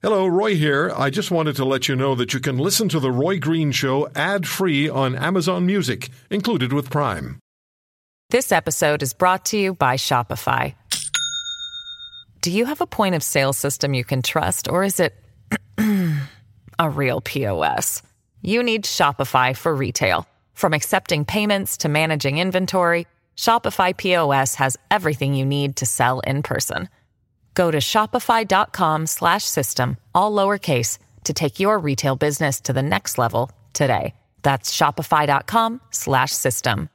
Hello, Roy here. I just wanted to let you know that you can listen to The Roy Green Show ad free on Amazon Music, included with Prime. This episode is brought to you by Shopify. Do you have a point of sale system you can trust, or is it a real POS? You need Shopify for retail. From accepting payments to managing inventory, Shopify POS has everything you need to sell in person. Go to shopify.com slash system, all lowercase, to take your retail business to the next level today. That's shopify.com slash system.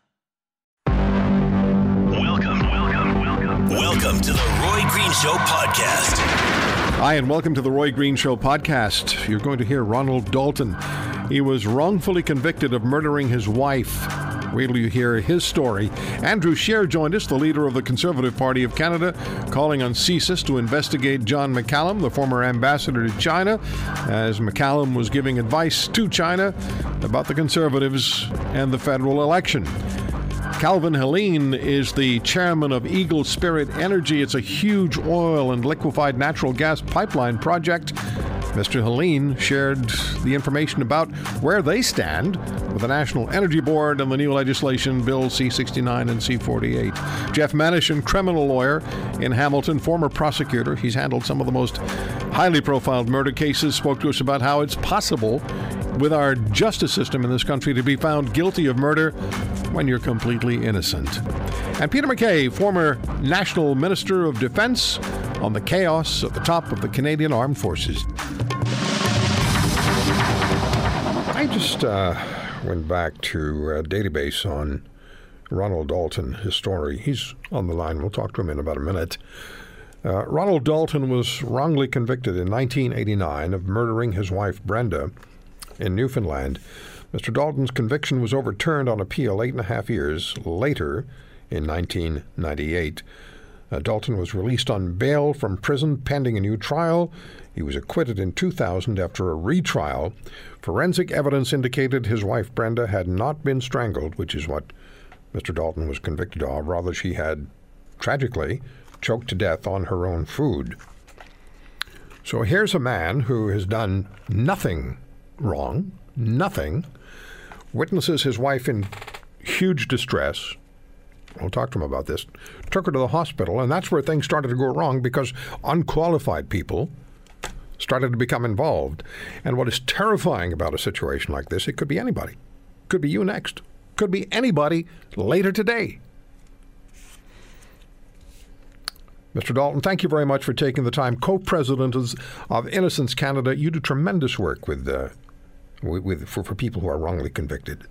Welcome, welcome, welcome. Welcome to the Roy Green Show podcast. Hi, and welcome to the Roy Green Show podcast. You're going to hear Ronald Dalton. He was wrongfully convicted of murdering his wife. Wait till you hear his story. Andrew Scheer joined us, the leader of the Conservative Party of Canada, calling on CSIS to investigate John McCallum, the former ambassador to China, as McCallum was giving advice to China about the Conservatives and the federal election. Calvin Helin is the chairman of Eagle Spirit Energy. It's a huge oil and liquefied natural gas pipeline project. Mr. Helin shared the information about where they stand with the National Energy Board and the new legislation, Bill C 69 and C 48. Jeff Manishen, criminal lawyer in Hamilton, former prosecutor. He's handled some of the most highly profiled murder cases, spoke to us about how it's possible with our justice system in this country to be found guilty of murder when you're completely innocent. And Peter MacKay, former National Minister of Defense, on the chaos at the top of the Canadian Armed Forces. I just uh, went back to a database on Ronald Dalton, his story. He's on the line. We'll talk to him in about a minute. Uh, Ronald Dalton was wrongly convicted in 1989 of murdering his wife Brenda in Newfoundland. Mr. Dalton's conviction was overturned on appeal eight and a half years later in 1998. Uh, Dalton was released on bail from prison pending a new trial. He was acquitted in 2000 after a retrial. Forensic evidence indicated his wife Brenda had not been strangled, which is what Mr. Dalton was convicted of. Rather, she had, tragically, choked to death on her own food. So here's a man who has done nothing wrong, nothing, witnesses his wife in huge distress. We'll talk to him about this. Took her to the hospital, and that's where things started to go wrong because unqualified people started to become involved. And what is terrifying about a situation like this, it could be anybody. Could be you next. Could be anybody later today. Mr. Dalton, thank you very much for taking the time. Co-president of Innocence Canada, you do tremendous work with, uh, with, with for, for people who are wrongly convicted.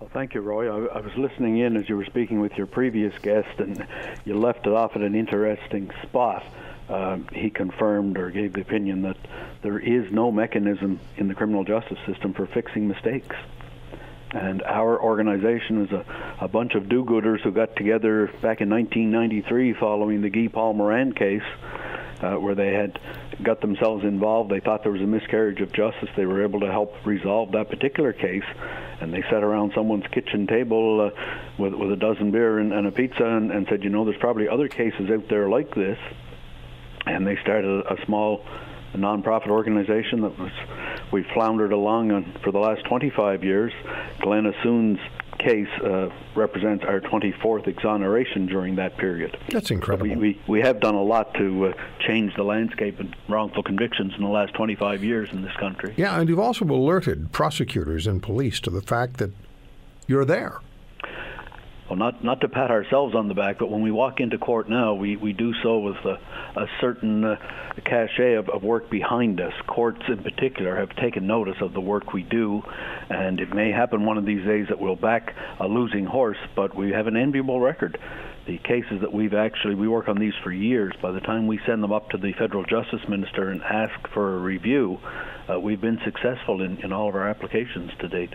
Well, thank you, Roy. I, I, was listening in as you were speaking with your previous guest, and you left it off at an interesting spot. Uh, he confirmed or gave the opinion that there is no mechanism in the criminal justice system for fixing mistakes. And our organization is a, a bunch of do-gooders who got together back in 1993 following the Guy Paul Morin case, uh, where they had got themselves involved. They thought there was a miscarriage of justice. They were able to help resolve that particular case, and they sat around someone's kitchen table uh, with, with a dozen beer and, and a pizza and, and said, you know, there's probably other cases out there like this. And they started a, small a nonprofit organization that was we floundered along on, for the last 25 years. Glen Assoun's case uh, represents our 24th exoneration during that period. That's incredible. We, we, we, have done a lot to uh, change the landscape in wrongful convictions in the last 25 years in this country. Yeah, and you've also alerted prosecutors and police to the fact that you're there well, not not to pat ourselves on the back, but when we walk into court now, we, we do so with a, a certain uh, cachet of, of work behind us. Courts, in particular, have taken notice of the work we do, and it may happen one of these days that we'll back a losing horse, but we have an enviable record. The cases that we've actually we work on these for years. By the time we send them up to the federal justice minister and ask for a review, uh, we've been successful in, in all of our applications to date.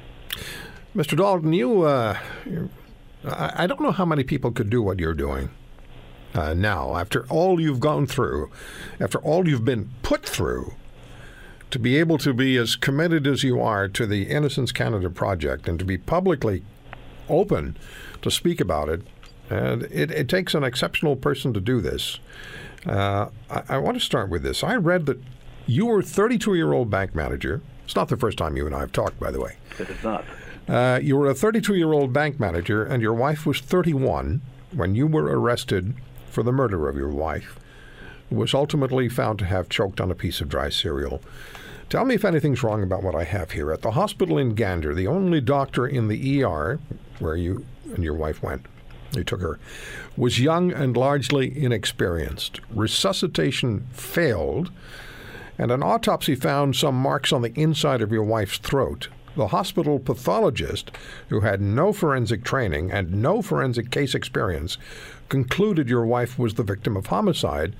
Mr. Dalton, you. Uh, I don't know how many people could do what you're doing uh, now, after all you've gone through, after all you've been put through, to be able to be as committed as you are to the Innocence Canada project and to be publicly open to speak about it. It, it takes an exceptional person to do this. Uh, I, I, want to start with this. I read that You were 32 year old bank manager. It's not the first time you and I have talked, by the way. It is not. Uh, you were a 32 year old bank manager, and your wife was 31 when you were arrested for the murder of your wife, who was ultimately found to have choked on a piece of dry cereal. Tell me if anything's wrong about what I have here. At the hospital in Gander, the only doctor in the ER where you and your wife went, you took her, was young and largely inexperienced. Resuscitation failed, and an autopsy found some marks on the inside of your wife's throat. The hospital pathologist, who had no forensic training and no forensic case experience, concluded your wife was the victim of homicide,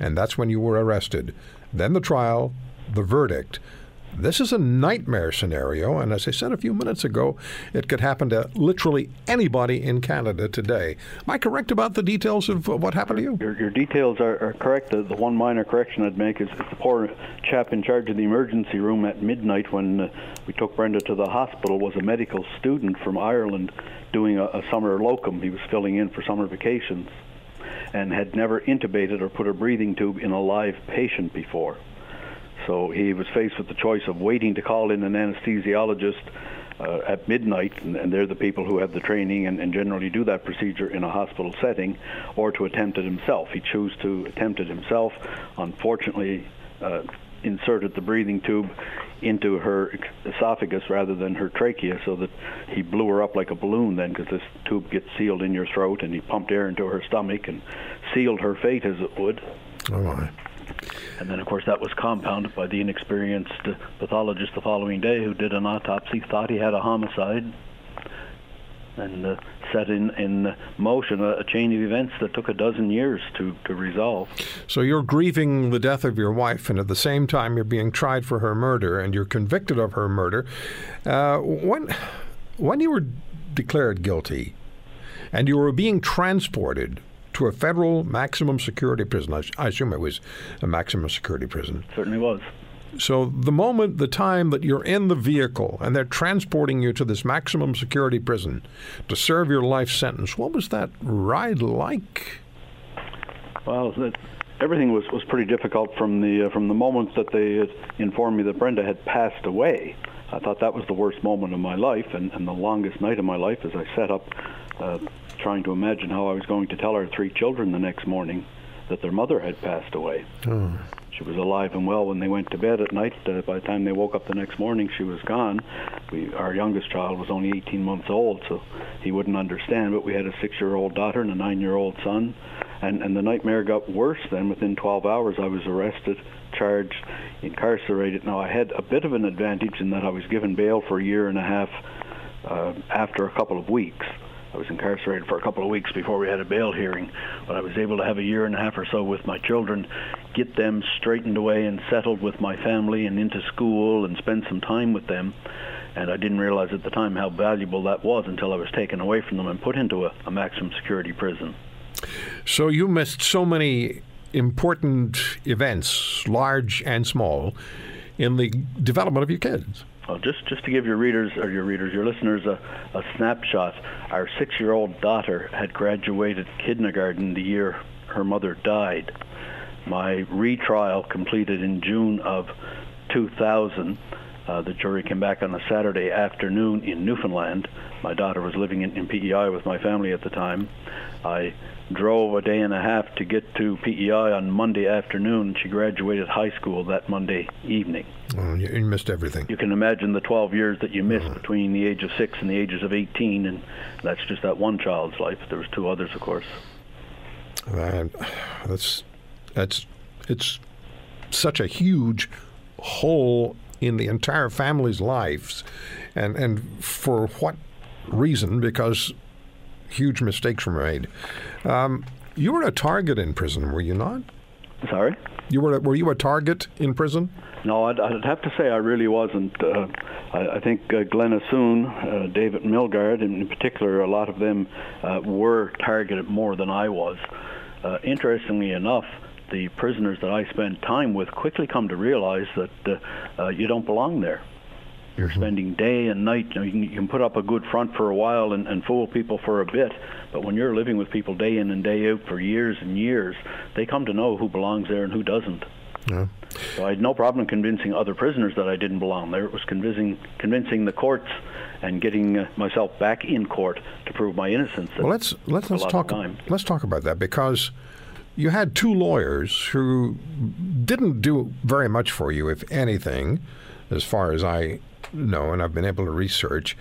and that's when you were arrested. Then the trial, the verdict. This is a nightmare scenario, and as I said a few minutes ago, it could happen to literally anybody in Canada today. Am I correct about the details of what happened to you? Your, your details are, are correct. The, the, one minor correction I'd make is the poor chap in charge of the emergency room at midnight when uh, we took Brenda to the hospital was a medical student from Ireland doing a, a summer locum. He was filling in for summer vacations and had never intubated or put a breathing tube in a live patient before. So he was faced with the choice of waiting to call in an anesthesiologist uh, at midnight, and, and, they're the people who have the training and, and, generally do that procedure in a hospital setting, or to attempt it himself. He chose to attempt it himself. Unfortunately, uh, inserted the breathing tube into her esophagus rather than her trachea, so that he blew her up like a balloon. Then, because this tube gets sealed in your throat, and he pumped air into her stomach and sealed her fate as it would. Oh my. And then, of course, that was compounded by the inexperienced pathologist the following day who did an autopsy, thought he had a homicide, and uh, set in, in motion a, a, chain of events that took a dozen years to, to resolve. So you're grieving the death of your wife, and at the same time, you're being tried for her murder, and you're convicted of her murder. Uh, when, when you were declared guilty, and you were being transported to a federal maximum security prison. I, I assume it was a maximum security prison. Certainly was. So the moment, the time that you're in the vehicle and they're transporting you to this maximum security prison to serve your life sentence, what was that ride like? Well, that, everything was, was pretty difficult from the uh, from the moment that they informed me that Brenda had passed away. I thought that was the worst moment of my life and, and the longest night of my life as I sat up uh, trying to imagine how I was going to tell our three children the next morning that their mother had passed away. Oh. She was alive and well when they went to bed at night. Uh, by the time they woke up the next morning, she was gone. We, our youngest child was only 18 months old, so he wouldn't understand. But we had a six-year-old daughter and a nine-year-old son, and and the nightmare got worse. Then within 12 hours, I was arrested, charged, incarcerated. Now I had a bit of an advantage in that I was given bail for a year and a half uh, after a couple of weeks. I was incarcerated for a couple of weeks before we had a bail hearing, but I was able to have a year and a half or so with my children, get them straightened away and settled with my family and into school and spend some time with them. And I didn't realize at the time how valuable that was until I was taken away from them and put into a, a maximum security prison. So you missed so many important events, large and small, in the development of your kids. Well, just just to give your readers or your readers, your listeners a, a snapshot, our six-year-old daughter had graduated kindergarten the year her mother died. My retrial completed in June of 2000. Uh, the jury came back on a Saturday afternoon in Newfoundland. My daughter was living in, in PEI with my family at the time. I drove a day and a half to get to PEI on Monday afternoon. She graduated high school that Monday evening. Oh, you missed everything. You can imagine the 12 years that you missed uh-huh. between the age of six and the ages of 18, and that's just that one child's life. There was two others, of course. Man, that's that's it's such a huge hole in the entire family's lives, and and for what reason? Because huge mistakes were made. Um, you were a target in prison, were you not? Sorry. You were were you a target in prison? No, I'd, I'd have to say I really wasn't. Uh, I, I, think uh, Glen Assoun, uh, David Milgaard, in particular, a lot of them uh, were targeted more than I was. Uh, interestingly enough, the prisoners that I spent time with quickly come to realize that uh, you don't belong there. You're mm-hmm. spending day and night. You, know, you, can, you can put up a good front for a while and, and fool people for a bit, but when you're living with people day in and day out for years and years, they come to know who belongs there and who doesn't. Yeah. So I had no problem convincing other prisoners that I didn't belong there. It was convincing convincing the courts and getting uh, myself back in court to prove my innocence. Well, let's let's let's talk let's talk about that because you had two lawyers who didn't do very much for you, if anything, as far as I know, and I've been able to research.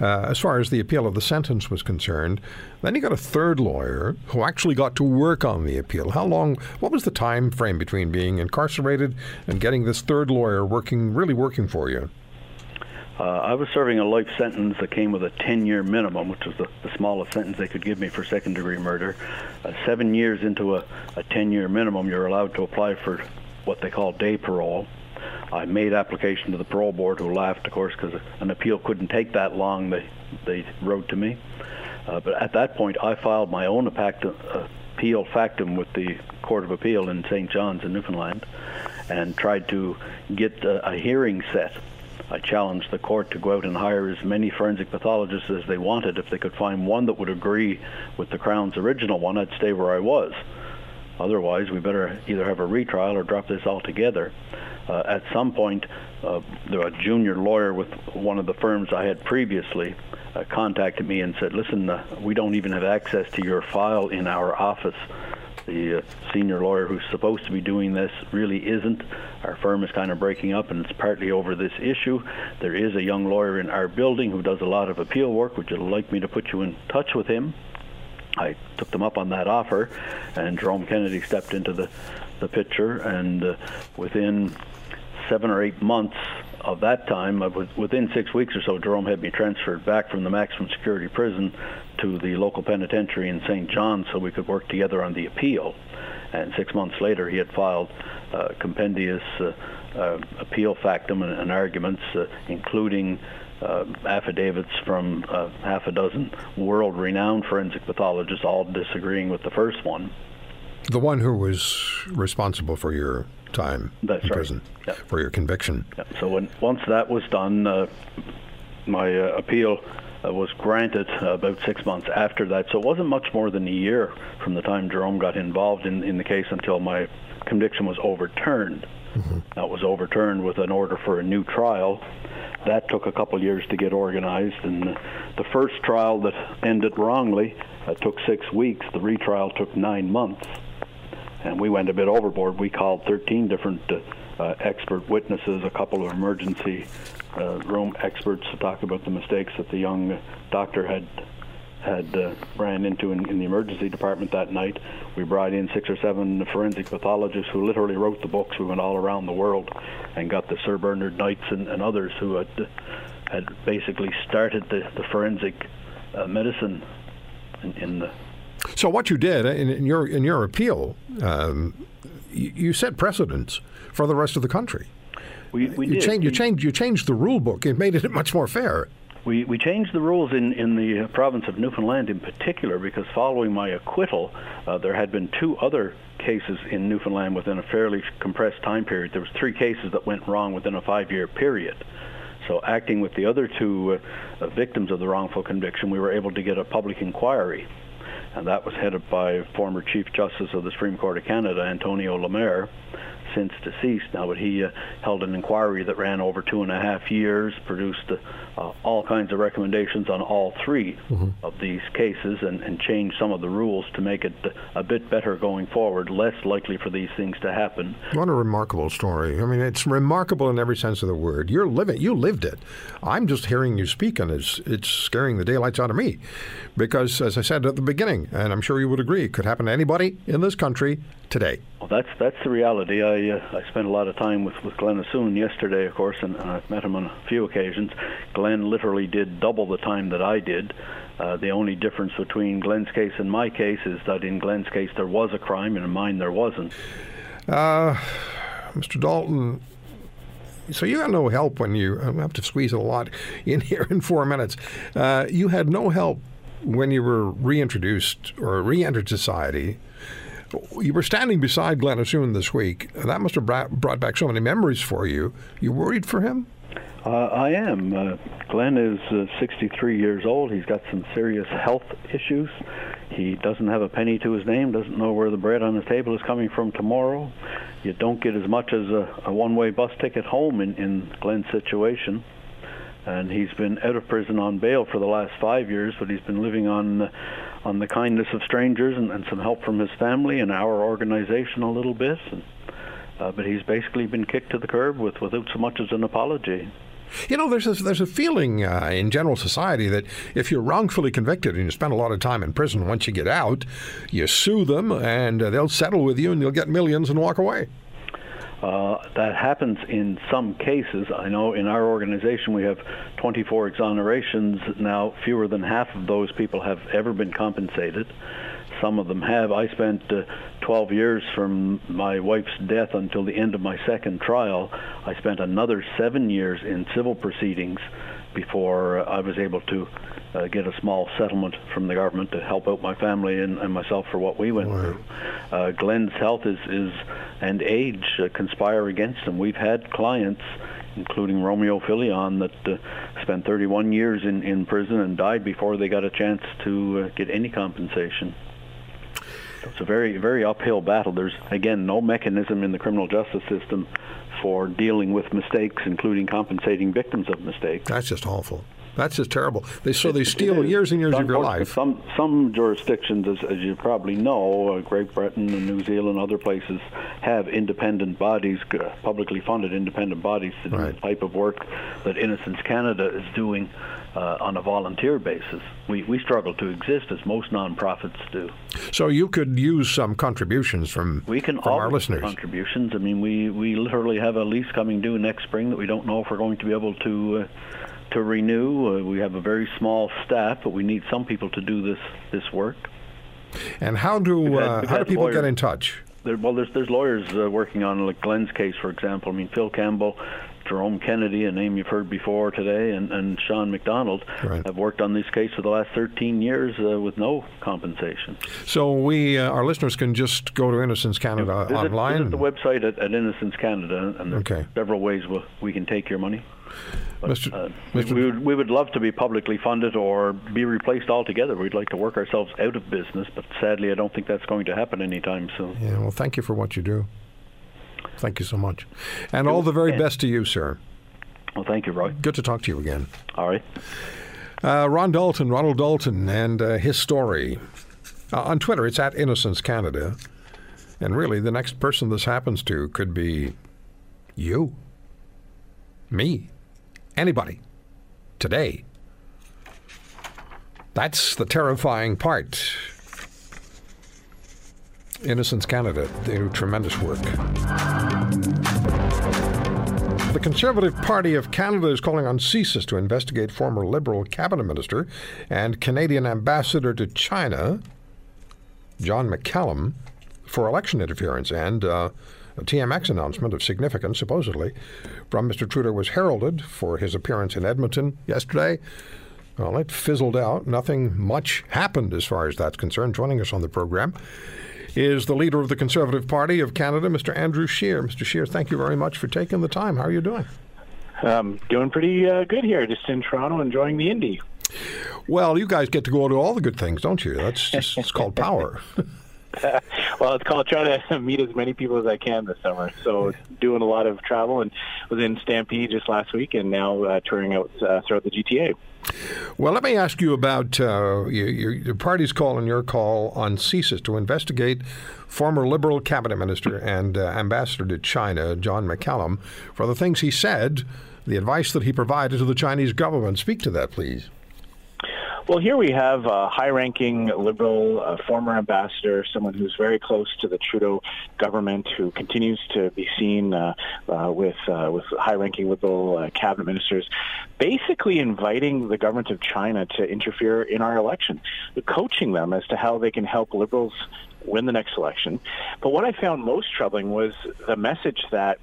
Uh, as far as the appeal of the sentence was concerned, then you got a third lawyer who actually got to work on the appeal. How long? What was the time frame between being incarcerated and getting this third lawyer working, really working for you? Uh, I was serving a life sentence that came with a 10-year minimum, which was the, the smallest sentence they could give me for second-degree murder. Uh, seven years into a, a 10-year minimum, you're allowed to apply for what they call day parole. I made application to the parole board, who laughed, of course, because an appeal couldn't take that long. They they wrote to me, uh, but at that point, I filed my own appeal factum with the Court of Appeal in St. John's in Newfoundland, and tried to get a, a hearing set. I challenged the court to go out and hire as many forensic pathologists as they wanted. If they could find one that would agree with the Crown's original one, I'd stay where I was. Otherwise, we better either have a retrial or drop this altogether uh, at some point, uh, a junior lawyer with one of the firms I had previously uh, contacted me and said, "Listen, uh, we don't even have access to your file in our office." The uh, senior lawyer who's supposed to be doing this really isn't. Our firm is kind of breaking up, and it's partly over this issue. There is a young lawyer in our building who does a lot of appeal work. Would you like me to put you in touch with him? I took them up on that offer, and Jerome Kennedy stepped into the the picture, and uh, within seven or eight months of that time, within six weeks or so, Jerome had me transferred back from the maximum security prison to the local penitentiary in St. John so we could work together on the appeal. And six months later, he had filed uh, compendious uh, uh, appeal factum and, and arguments, uh, including uh, affidavits from uh, half a dozen world-renowned forensic pathologists, all disagreeing with the first one. The one who was responsible for your time That's in right. prison for your conviction. So when, once that was done, uh, my uh, appeal uh, was granted about six months after that. So it wasn't much more than a year from the time Jerome got involved in, in the case until my conviction was overturned. Mm-hmm. That was overturned with an order for a new trial. That took a couple years to get organized, and the first trial that ended wrongly uh, took six weeks. The retrial took nine months and we went a bit overboard. We called 13 different uh, uh, expert witnesses, a couple of emergency uh, room experts to talk about the mistakes that the young doctor had had uh, ran into in, in, the emergency department that night. We brought in six or seven forensic pathologists who literally wrote the books. We went all around the world and got the Sir Bernard Knights and, and others who had had basically started the, the forensic uh, medicine in, in the so what you did in, in your in your appeal, um, you, you, set precedents for the rest of the country. We, we you did. Changed, you changed you changed the rule book. It made it much more fair. We, we changed the rules in, in the province of Newfoundland in particular because following my acquittal, uh, there had been two other cases in Newfoundland within a fairly compressed time period. There was three cases that went wrong within a five-year period. So acting with the other two uh, victims of the wrongful conviction, we were able to get a public inquiry and that was headed by former Chief Justice of the Supreme Court of Canada, Antonio Lamer, since deceased now, but he uh, held an inquiry that ran over two and a half years, produced uh, all kinds of recommendations on all 3 mm-hmm. of these cases, and, and changed some of the rules to make it a bit better going forward, less likely for these things to happen. What a remarkable story! I mean, it's remarkable in every sense of the word. You're living, you lived it. I'm just hearing you speak, and it's it's scaring the daylights out of me, because as I said at the beginning, and I'm sure you would agree, it could happen to anybody in this country today. Well, that's that's the reality. I uh, I spent a lot of time with with Glen Assoun yesterday, of course, and, and I've met him on a few occasions. Glenn literally did double the time that I did. Uh, the only difference between Glenn's case and my case is that in Glenn's case there was a crime, and in mine there wasn't. Uh, Mr. Dalton, so you had no help when you I have to squeeze a lot in here in four minutes. Uh, you had no help when you were reintroduced or re-entered society you were standing beside Glen Assoun this week. That must have brought back so many memories for you. You worried for him? Uh, I am. Uh, Glenn is uh, 63 years old. He's got some serious health issues. He doesn't have a penny to his name, doesn't know where the bread on his table is coming from tomorrow. you don't get as much as a, a one-way bus ticket home in, in Glenn's situation. And he's been out of prison on bail for the last five years, but he's been living on on the kindness of strangers and, and some help from his family and our organization a little bit. And, uh, but he's basically been kicked to the curb with without so much as an apology. You know, there's a, there's a feeling uh, in general society that if you're wrongfully convicted and you spend a lot of time in prison, once you get out, you sue them and uh, they'll settle with you and you'll get millions and walk away. Uh, that happens in some cases. I know in our organization we have 24 exonerations. Now, fewer than half of those people have ever been compensated. Some of them have. I spent uh, 12 years from my wife's death until the end of my second trial. I spent another seven years in civil proceedings before I was able to uh, get a small settlement from the government to help out my family and, and myself for what we went wow. through. Uh, Glenn's health is, is and age uh, conspire against him. We've had clients, including Romeo Phillion, that uh, spent 31 years in, in prison and died before they got a chance to uh, get any compensation. it's a very, very uphill battle. There's, again, no mechanism in the criminal justice system for dealing with mistakes, including compensating victims of mistakes. That's just awful. That's just terrible. They so they steal years and years of your life. Some some jurisdictions, as, as you probably know, uh, Great Britain and New Zealand, other places have independent bodies, publicly funded independent bodies to do right. the type of work that Innocence Canada is doing uh, on a volunteer basis. We we struggle to exist as most nonprofits do. So you could use some contributions from we can from our listeners. Contributions. I mean, we we literally have a lease coming due next spring that we don't know if we're going to be able to. Uh, to renew. Uh, we have a very small staff, but we need some people to do this this work. And how do had, uh, how do people lawyers, get in touch? There, well, there's there's lawyers uh, working on like Glenn's case, for example. I mean, Phil Campbell, Jerome Kennedy, a name you've heard before today, and, and Sean McDonald right. have worked on this case for the last 13 years uh, with no compensation. So we, uh, our listeners, can just go to Innocence Canada visit, online. Visit the website at, at Innocence Canada, and there's okay. several ways we, we can take your money. But, Mr. Uh, Mr. We, would, we would love to be publicly funded or be replaced altogether. We'd like to work ourselves out of business, but sadly, I don't think that's going to happen anytime soon. Yeah, well, thank you for what you do. Thank you so much. And all the very best to you, sir. Well, thank you, Roy. Good to talk to you again. All right. Uh, Ron Dalton, Ronald Dalton, and uh, his story. Uh, on Twitter, it's at Innocence Canada. And really, the next person this happens to could be you, me, anybody, today. That's the terrifying part. Innocence Canada, they do tremendous work. The Conservative Party of Canada is calling on CSIS to investigate former Liberal cabinet minister and Canadian ambassador to China, John McCallum, for election interference. And uh, a TMX announcement of significance, supposedly, from Mr. Trudeau was heralded for his appearance in Edmonton yesterday. Well, it fizzled out. Nothing much happened as far as that's concerned. Joining us on the program is the leader of the Conservative Party of Canada, Mr. Andrew Scheer. Mr. Scheer, thank you very much for taking the time. How are you doing? Um, doing pretty uh, good here, just in Toronto, enjoying the Indy. Well, you guys get to go to all the good things, don't you? That's just it's called power. well, it's called trying to meet as many people as I can this summer. So doing a lot of travel and was in Stampede just last week, and now uh, touring out uh, throughout the GTA. Well, let me ask you about uh, your, your, party's call and your call on CSIS to investigate former Liberal cabinet minister and uh, ambassador to China, John McCallum, for the things he said, the advice that he provided to the Chinese government. Speak to that, please. Well, here we have a high-ranking liberal, former ambassador, someone who's very close to the Trudeau government, who continues to be seen uh, uh, with uh, with high-ranking liberal uh, cabinet ministers, basically inviting the government of China to interfere in our election, coaching them as to how they can help liberals win the next election. But what I found most troubling was the message that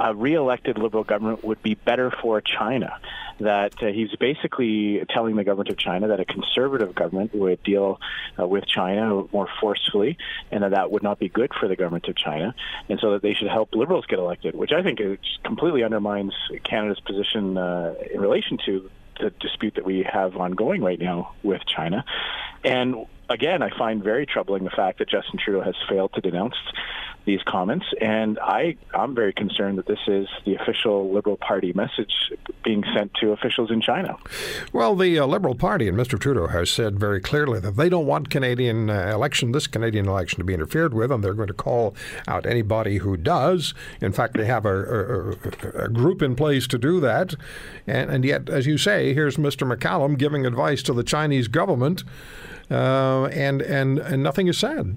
a re-elected liberal government would be better for China. That uh, he's basically telling the government of China that a conservative government would deal uh, with China more forcefully, and that that would not be good for the government of China, and so that they should help liberals get elected, which I think completely undermines Canada's position uh, in relation to the dispute that we have ongoing right now with China. And again, I find very troubling the fact that Justin Trudeau has failed to denounce these comments. And I, I'm very concerned that this is the official Liberal Party message being sent to officials in China. Well, the uh, Liberal Party and Mr. Trudeau has said very clearly that they don't want Canadian uh, election, this Canadian election, to be interfered with, and they're going to call out anybody who does. In fact, they have a, a, a group in place to do that. And, and yet, as you say, here's Mr. McCallum giving advice to the Chinese government, uh, and, and, and nothing is said.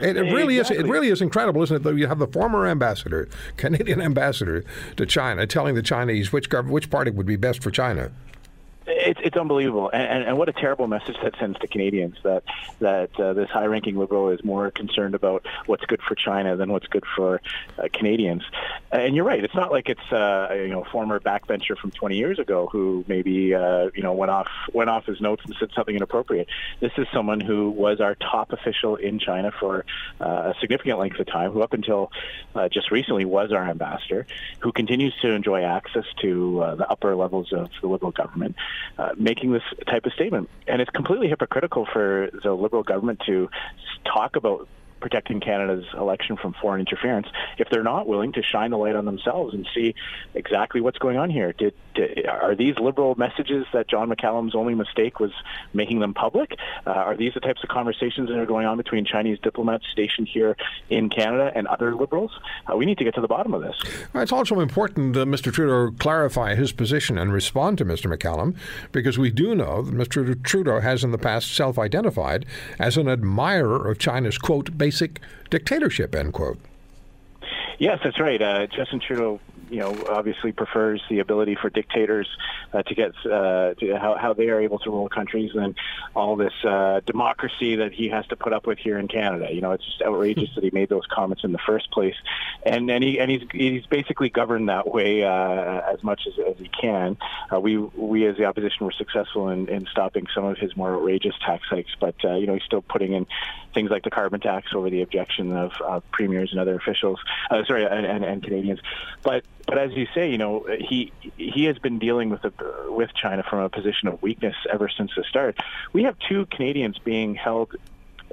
It, it really exactly. is. It really is incredible, isn't it? Though you have the former ambassador, Canadian ambassador to China, telling the Chinese which which party would be best for China it's, it's unbelievable, and, and, and, what a terrible message that sends to Canadians that that uh, this high-ranking liberal is more concerned about what's good for China than what's good for uh, Canadians. And you're right; it's not like it's uh, you know former backbencher from 20 years ago who maybe uh, you know went off went off his notes and said something inappropriate. This is someone who was our top official in China for uh, a significant length of time, who up until uh, just recently was our ambassador, who continues to enjoy access to the upper levels of the Liberal government. Uh, making this type of statement. And it's completely hypocritical for the Liberal government to talk about protecting Canada's election from foreign interference if they're not willing to shine the light on themselves and see exactly what's going on here. Did, did are these liberal messages that John McCallum's only mistake was making them public? Uh, are these the types of conversations that are going on between Chinese diplomats stationed here in Canada and other liberals? Uh, we need to get to the bottom of this. It's also important that Mr. Trudeau clarify his position and respond to Mr. McCallum because we do know that Mr. Trudeau has in the past self-identified as an admirer of China's quote basic dictatorship, end quote. Yes, that's right. Uh, Justin Trudeau you know, obviously prefers the ability for dictators uh, to get uh, to how, how they are able to rule countries and all this uh, democracy that he has to put up with here in Canada. You know, it's just outrageous that he made those comments in the first place, and and he and he's he's basically governed that way uh, as much as, as he can. Uh, we we as the opposition were successful in, in stopping some of his more outrageous tax hikes, but uh, you know he's still putting in things like the carbon tax over the objection of, of premiers and other officials, uh, sorry, and, and, and Canadians. But but as you say, you know, he he has been dealing with a, with China from a position of weakness ever since the start. We have two Canadians being held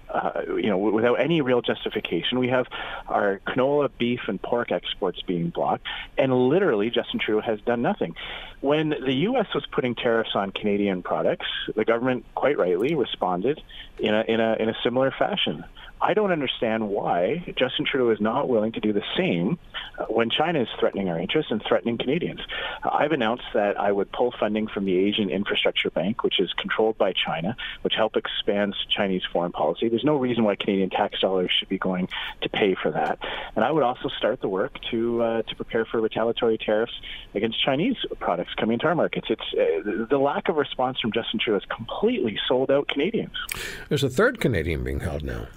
uh, you know, without any real justification. We have our canola, beef, and pork exports being blocked, and literally Justin Trudeau has done nothing. When the U.S. was putting tariffs on Canadian products, the government quite rightly responded in a in a in a similar fashion. I don't understand why Justin Trudeau is not willing to do the same uh, when China is threatening our interests and threatening Canadians. Uh, I've announced that I would pull funding from the Asian Infrastructure Bank, which is controlled by China, which help expand Chinese foreign policy. There's no reason why Canadian tax dollars should be going to pay for that. And I would also start the work to uh, to prepare for retaliatory tariffs against Chinese products coming into our markets. It's uh, the lack of response from Justin Trudeau has completely sold out Canadians. There's a third Canadian being held now.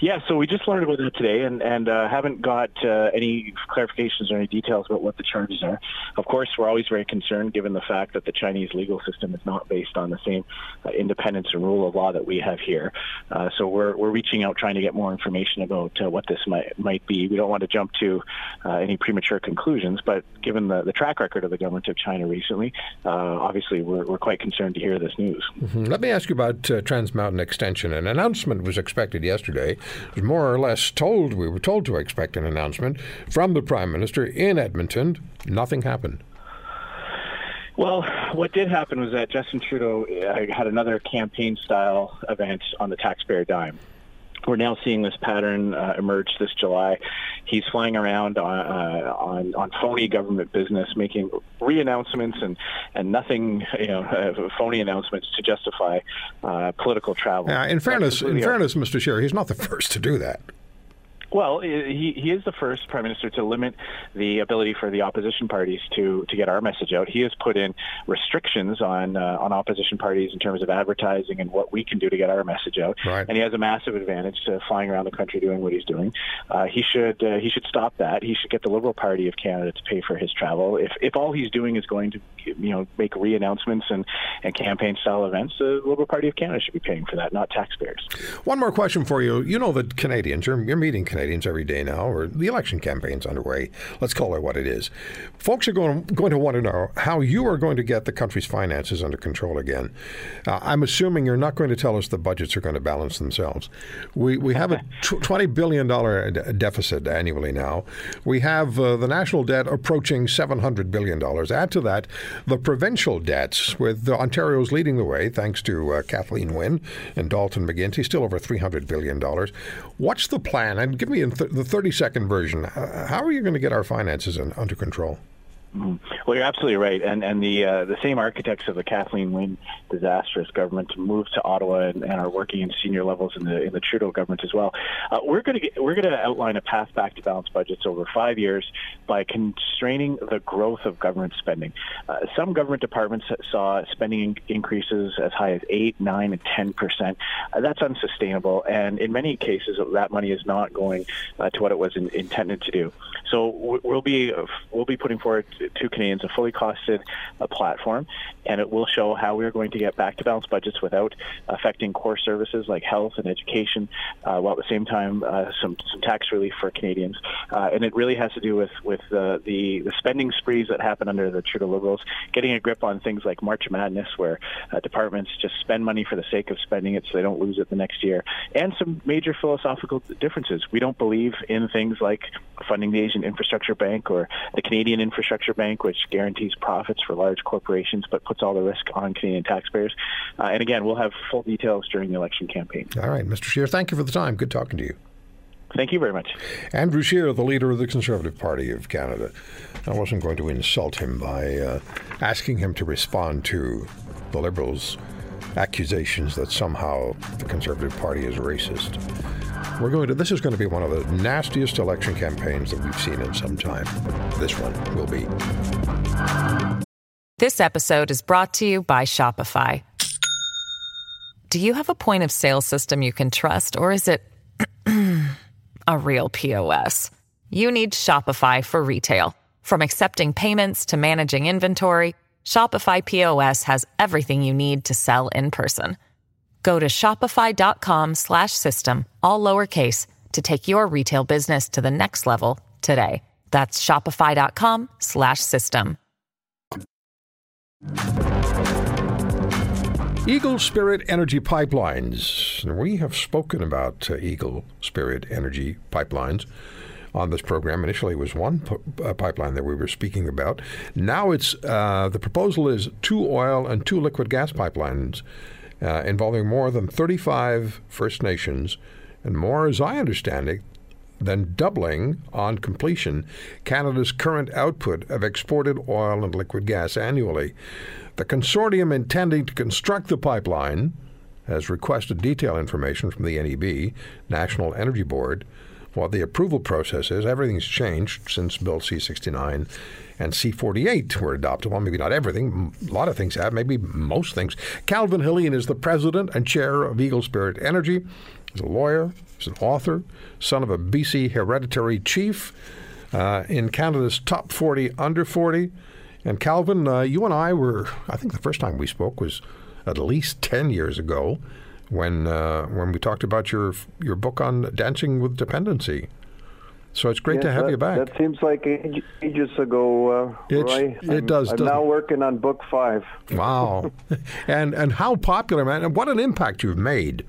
Yeah, so we just learned about that today, and and uh, haven't got uh, any clarifications or any details about what the charges are. Of course, we're always very concerned, given the fact that the Chinese legal system is not based on the same uh, independence and rule of law that we have here. Uh, so we're we're reaching out, trying to get more information about uh, what this might might be. We don't want to jump to uh, any premature conclusions, but given the, the track record of the government of China recently, obviously we're we're quite concerned to hear this news. Mm-hmm. Let me ask you about Trans Mountain Extension. An announcement was expected yesterday was more or less told, we were told to expect an announcement from the Prime Minister in Edmonton. Nothing happened. Well, what did happen was that Justin Trudeau uh, had another campaign style event on the taxpayer dime we're now seeing this pattern uh, emerge this July. He's flying around on, uh, on on phony government business, making re-announcements and and nothing, you know, uh, phony announcements to justify uh, political travel. in fairness, in fairness, Mr. Scheer, he's not the first to do that. Well, he, he is the first prime minister to limit the ability for the opposition parties to, to get our message out. He has put in restrictions on uh, on opposition parties in terms of advertising and what we can do to get our message out. Right. And he has a massive advantage to flying around the country doing what he's doing. Uh, he should uh, he should stop that. He should get the Liberal Party of Canada to pay for his travel. If if all he's doing is going to you know make re-announcements and and campaign style events, the Liberal Party of Canada should be paying for that, not taxpayers. One more question for you. You know the Canadians, you're, you're meeting Canadians Canadians every day now, or the election campaign's underway. Let's call it what it is. Folks are going, going to want to know how you are going to get the country's finances under control again. Uh, I'm assuming you're not going to tell us the budgets are going to balance themselves. We, we have a $20 billion deficit annually now. We have uh, the national debt approaching $700 billion. Add to that the provincial debts, with Ontario's leading the way, thanks to uh, Kathleen Wynne and Dalton McGuinty, still over $300 billion. What's the plan? And give me th- the 30 second version. Uh, how are you going to get our finances in, under control? Well, you're absolutely right, and and the uh, the same architects of the Kathleen Wynne disastrous government moved to Ottawa and, and, are working in senior levels in the in the Trudeau government as well. Uh, we're going to we're going to outline a path back to balanced budgets over five years by constraining the growth of government spending. Uh, some government departments saw spending increases as high as eight, nine, and ten percent. Uh, that's unsustainable, and in many cases, that money is not going uh, to what it was in, intended to do. So we'll be we'll be putting forward to Canadians a fully costed uh, platform, and it will show how we are going to get back to balanced budgets without affecting core services like health and education, uh, while at the same time uh, some some tax relief for Canadians. Uh, and it really has to do with with the, the spending sprees that happen under the Trudeau Liberals, getting a grip on things like March Madness, where uh, departments just spend money for the sake of spending it, so they don't lose it the next year, and some major philosophical differences. We don't believe in things like funding the Asian Infrastructure Bank or the Canadian Infrastructure Bank, which guarantees profits for large corporations but puts all the risk on Canadian taxpayers. Uh, and again, we'll have full details during the election campaign. All right, Mr. Scheer, thank you for the time. Good talking to you. Thank you very much. Andrew Scheer, the leader of the Conservative Party of Canada. I wasn't going to insult him by uh, asking him to respond to the Liberals' accusations that somehow the Conservative Party is racist. We're going to. This is going to be one of the nastiest election campaigns that we've seen in some time. This one will be. This episode is brought to you by Shopify. Do you have a point of sale system you can trust, or is it a real POS? You need Shopify for retail. From accepting payments to managing inventory, Shopify POS has everything you need to sell in person. Go to shopify.com slash system, all lowercase, to take your retail business to the next level today. That's shopify.com slash system. Eagle Spirit Energy Pipelines. We have spoken about uh, Eagle Spirit Energy Pipelines on this program. Initially, it was one p- uh, pipeline that we were speaking about. Now it's uh, the proposal is two oil and two liquid gas pipelines uh, involving more than 35 First Nations, and more, as I understand it, than doubling on completion Canada's current output of exported oil and liquid gas annually. The consortium intending to construct the pipeline has requested detailed information from the NEB, National Energy Board. What the approval process is, everything's changed since Bill C 69 and C48 were adopted. Well, maybe not everything. A lot of things have, maybe most things. Calvin Helin is the president and chair of Eagle Spirit Energy. He's a lawyer, he's an author, son of a BC hereditary chief uh, in Canada's top 40 under 40. And Calvin, uh, you and I were, I think the first time we spoke was at least 10 years ago when uh, when we talked about your your book on dancing with dependency. So it's great yes, to have that, you back. That seems like ages ago, uh, it's, Roy. It I'm, does. I'm now working on book five. Wow, and and how popular, man! And what an impact you've made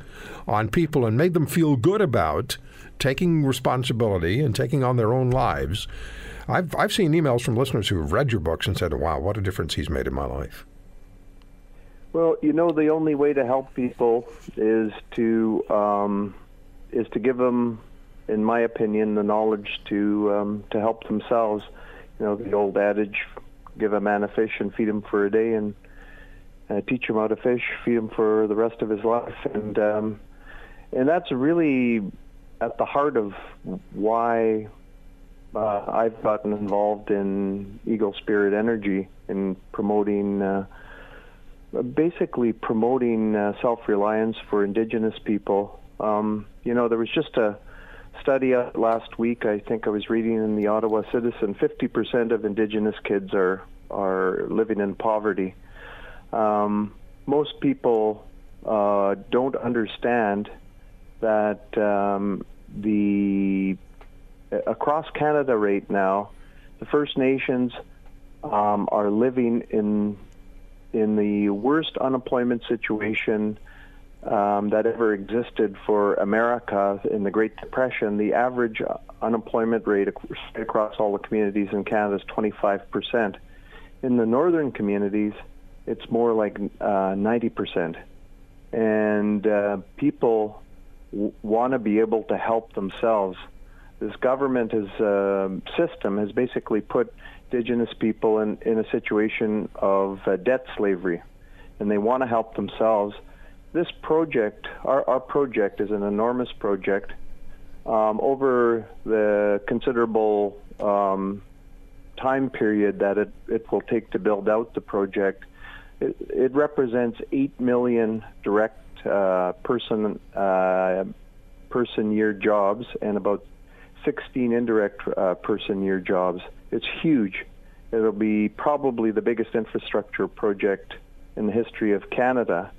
on people and made them feel good about taking responsibility and taking on their own lives. I've I've seen emails from listeners who have read your books and said, "Wow, what a difference he's made in my life." Well, you know, the only way to help people is to um, is to give them in my opinion, the knowledge to um, to help themselves. You know, the old adage: give a man a fish and feed him for a day, and uh, teach him how to fish, feed him for the rest of his life. And um, and that's really at the heart of why uh, I've gotten involved in Eagle Spirit Energy in promoting. Uh, basically promoting uh, self-reliance for indigenous people. Um, you know, there was just a study last week. I think I was reading in the Ottawa Citizen. Fifty percent of Indigenous kids are are living in poverty. Um, most people uh, don't understand that um, the across Canada right now, the First Nations um, are living in in the worst unemployment situation um, that ever existed for America in the Great Depression. The average unemployment rate across all the communities in Canada is 25 percent. In the northern communities, it's more like uh, 90 percent, and uh, people w- want to be able to help themselves. This government is, uh, system has basically put indigenous people in, in a situation of uh, debt slavery, and they want to help themselves. This project, our, our project, is an enormous project. Um, over the considerable um, time period that it, it will take to build out the project, it, it represents 8 million direct uh, person uh, person year jobs and about 16 indirect uh, person year jobs. It's huge. It'll be probably the biggest infrastructure project in the history of Canada.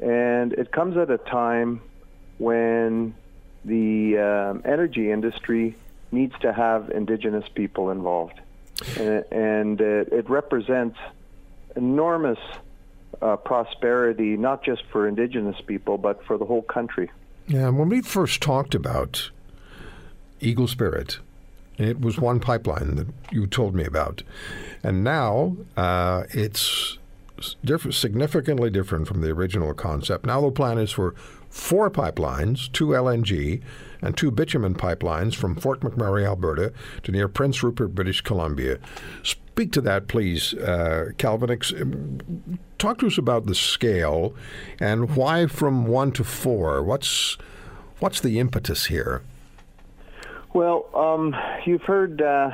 And it comes at a time when the um, energy industry needs to have Indigenous people involved. And, and it, it represents enormous uh, prosperity, not just for Indigenous people, but for the whole country. Yeah, when we first talked about Eagle Spirit, it was one pipeline that you told me about. And now uh, it's different, significantly different from the original concept. Now the plan is for four pipelines, two LNG, and two bitumen pipelines from Fort McMurray, Alberta, to near Prince Rupert, British Columbia. Speak to that, please, uh, Calvin. Talk to us about the scale and why from one to four. What's what's the impetus here? Well, um, you've heard uh,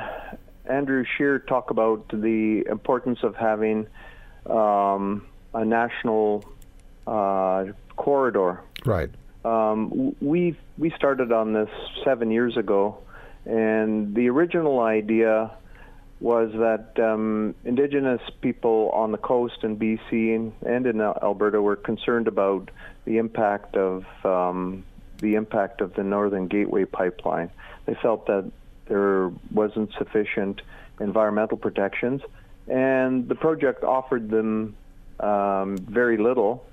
Andrew Scheer talk about the importance of having um, a national uh, corridor. Right. Um, we we started on this seven years ago, and the original idea was that um, Indigenous people on the coast in BC and, and in Alberta were concerned about the impact of um, the impact of the Northern Gateway pipeline. They felt that there wasn't sufficient environmental protections, and the project offered them um, very little.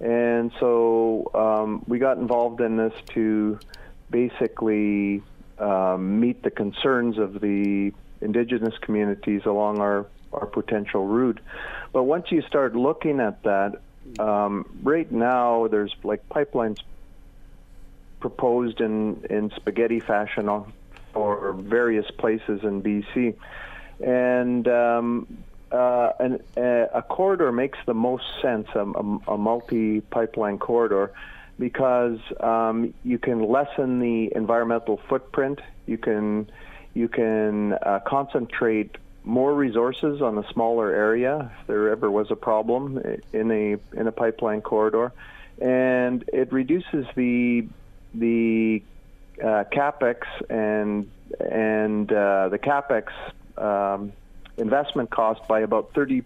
And so um, we got involved in this to basically um, meet the concerns of the indigenous communities along our, our potential route. But once you start looking at that, um, right now there's like pipelines proposed in, in spaghetti fashion for various places in BC. And um, uh, an, a, a, corridor makes the most sense, a, a, a multi pipeline corridor, because um, you can lessen the environmental footprint. You can you can uh, concentrate more resources on a smaller area if there ever was a problem in a in a pipeline corridor, and it reduces the the uh, capex and and uh, the capex um, investment cost by about 30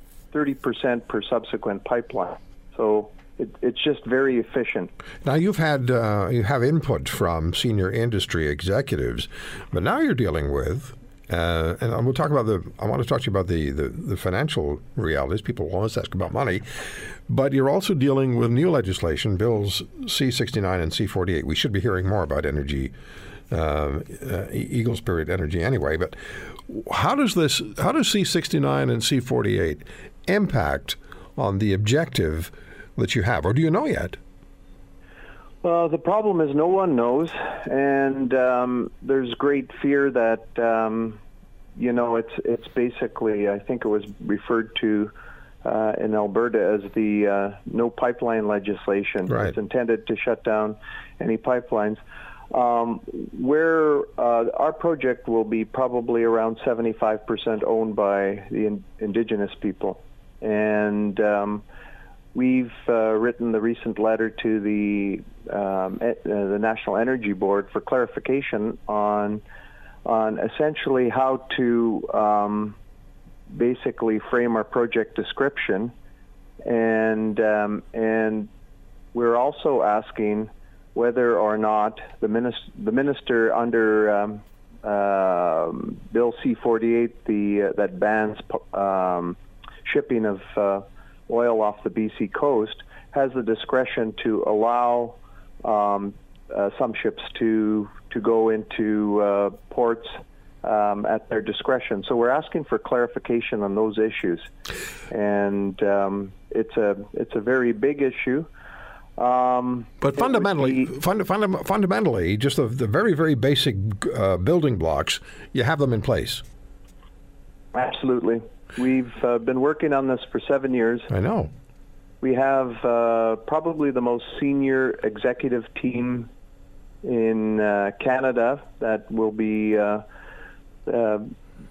percent per subsequent pipeline. So it, it's just very efficient. Now you've had uh, you have input from senior industry executives, but now you're dealing with uh, and we'll talk about the. I want to talk to you about the, the, the financial realities. People always ask about money, but you're also dealing with new legislation, bills C69 and C48. We should be hearing more about energy, uh, uh, Eagle Spirit Energy, anyway. But how does this? How does C69 and C48 impact on the objective that you have, or do you know yet? Well, the problem is no one knows, and um, there's great fear that um, you know it's it's basically I think it was referred to uh, in Alberta as the uh, no pipeline legislation. Right. It's intended to shut down any pipelines. Um, where uh, our project will be probably around 75% owned by the in- indigenous people, and um, We've uh, written the recent letter to the um, uh, the National Energy Board for clarification on on essentially how to um, basically frame our project description, and um, and we're also asking whether or not the minister the minister under um, um, Bill C-48, the uh, that bans um, shipping of uh, oil off the BC coast, has the discretion to allow um, uh, some ships to to go into uh, ports um, at their discretion. So we're asking for clarification on those issues, and um, it's a it's a very big issue. Um, but fundamentally, be, fund, fund, fundamentally, just the, the, very, very basic uh, building blocks, you have them in place. Absolutely. We've uh, been working on this for seven years. I know. We have uh, probably the most senior executive team in uh, Canada that will be, uh, uh,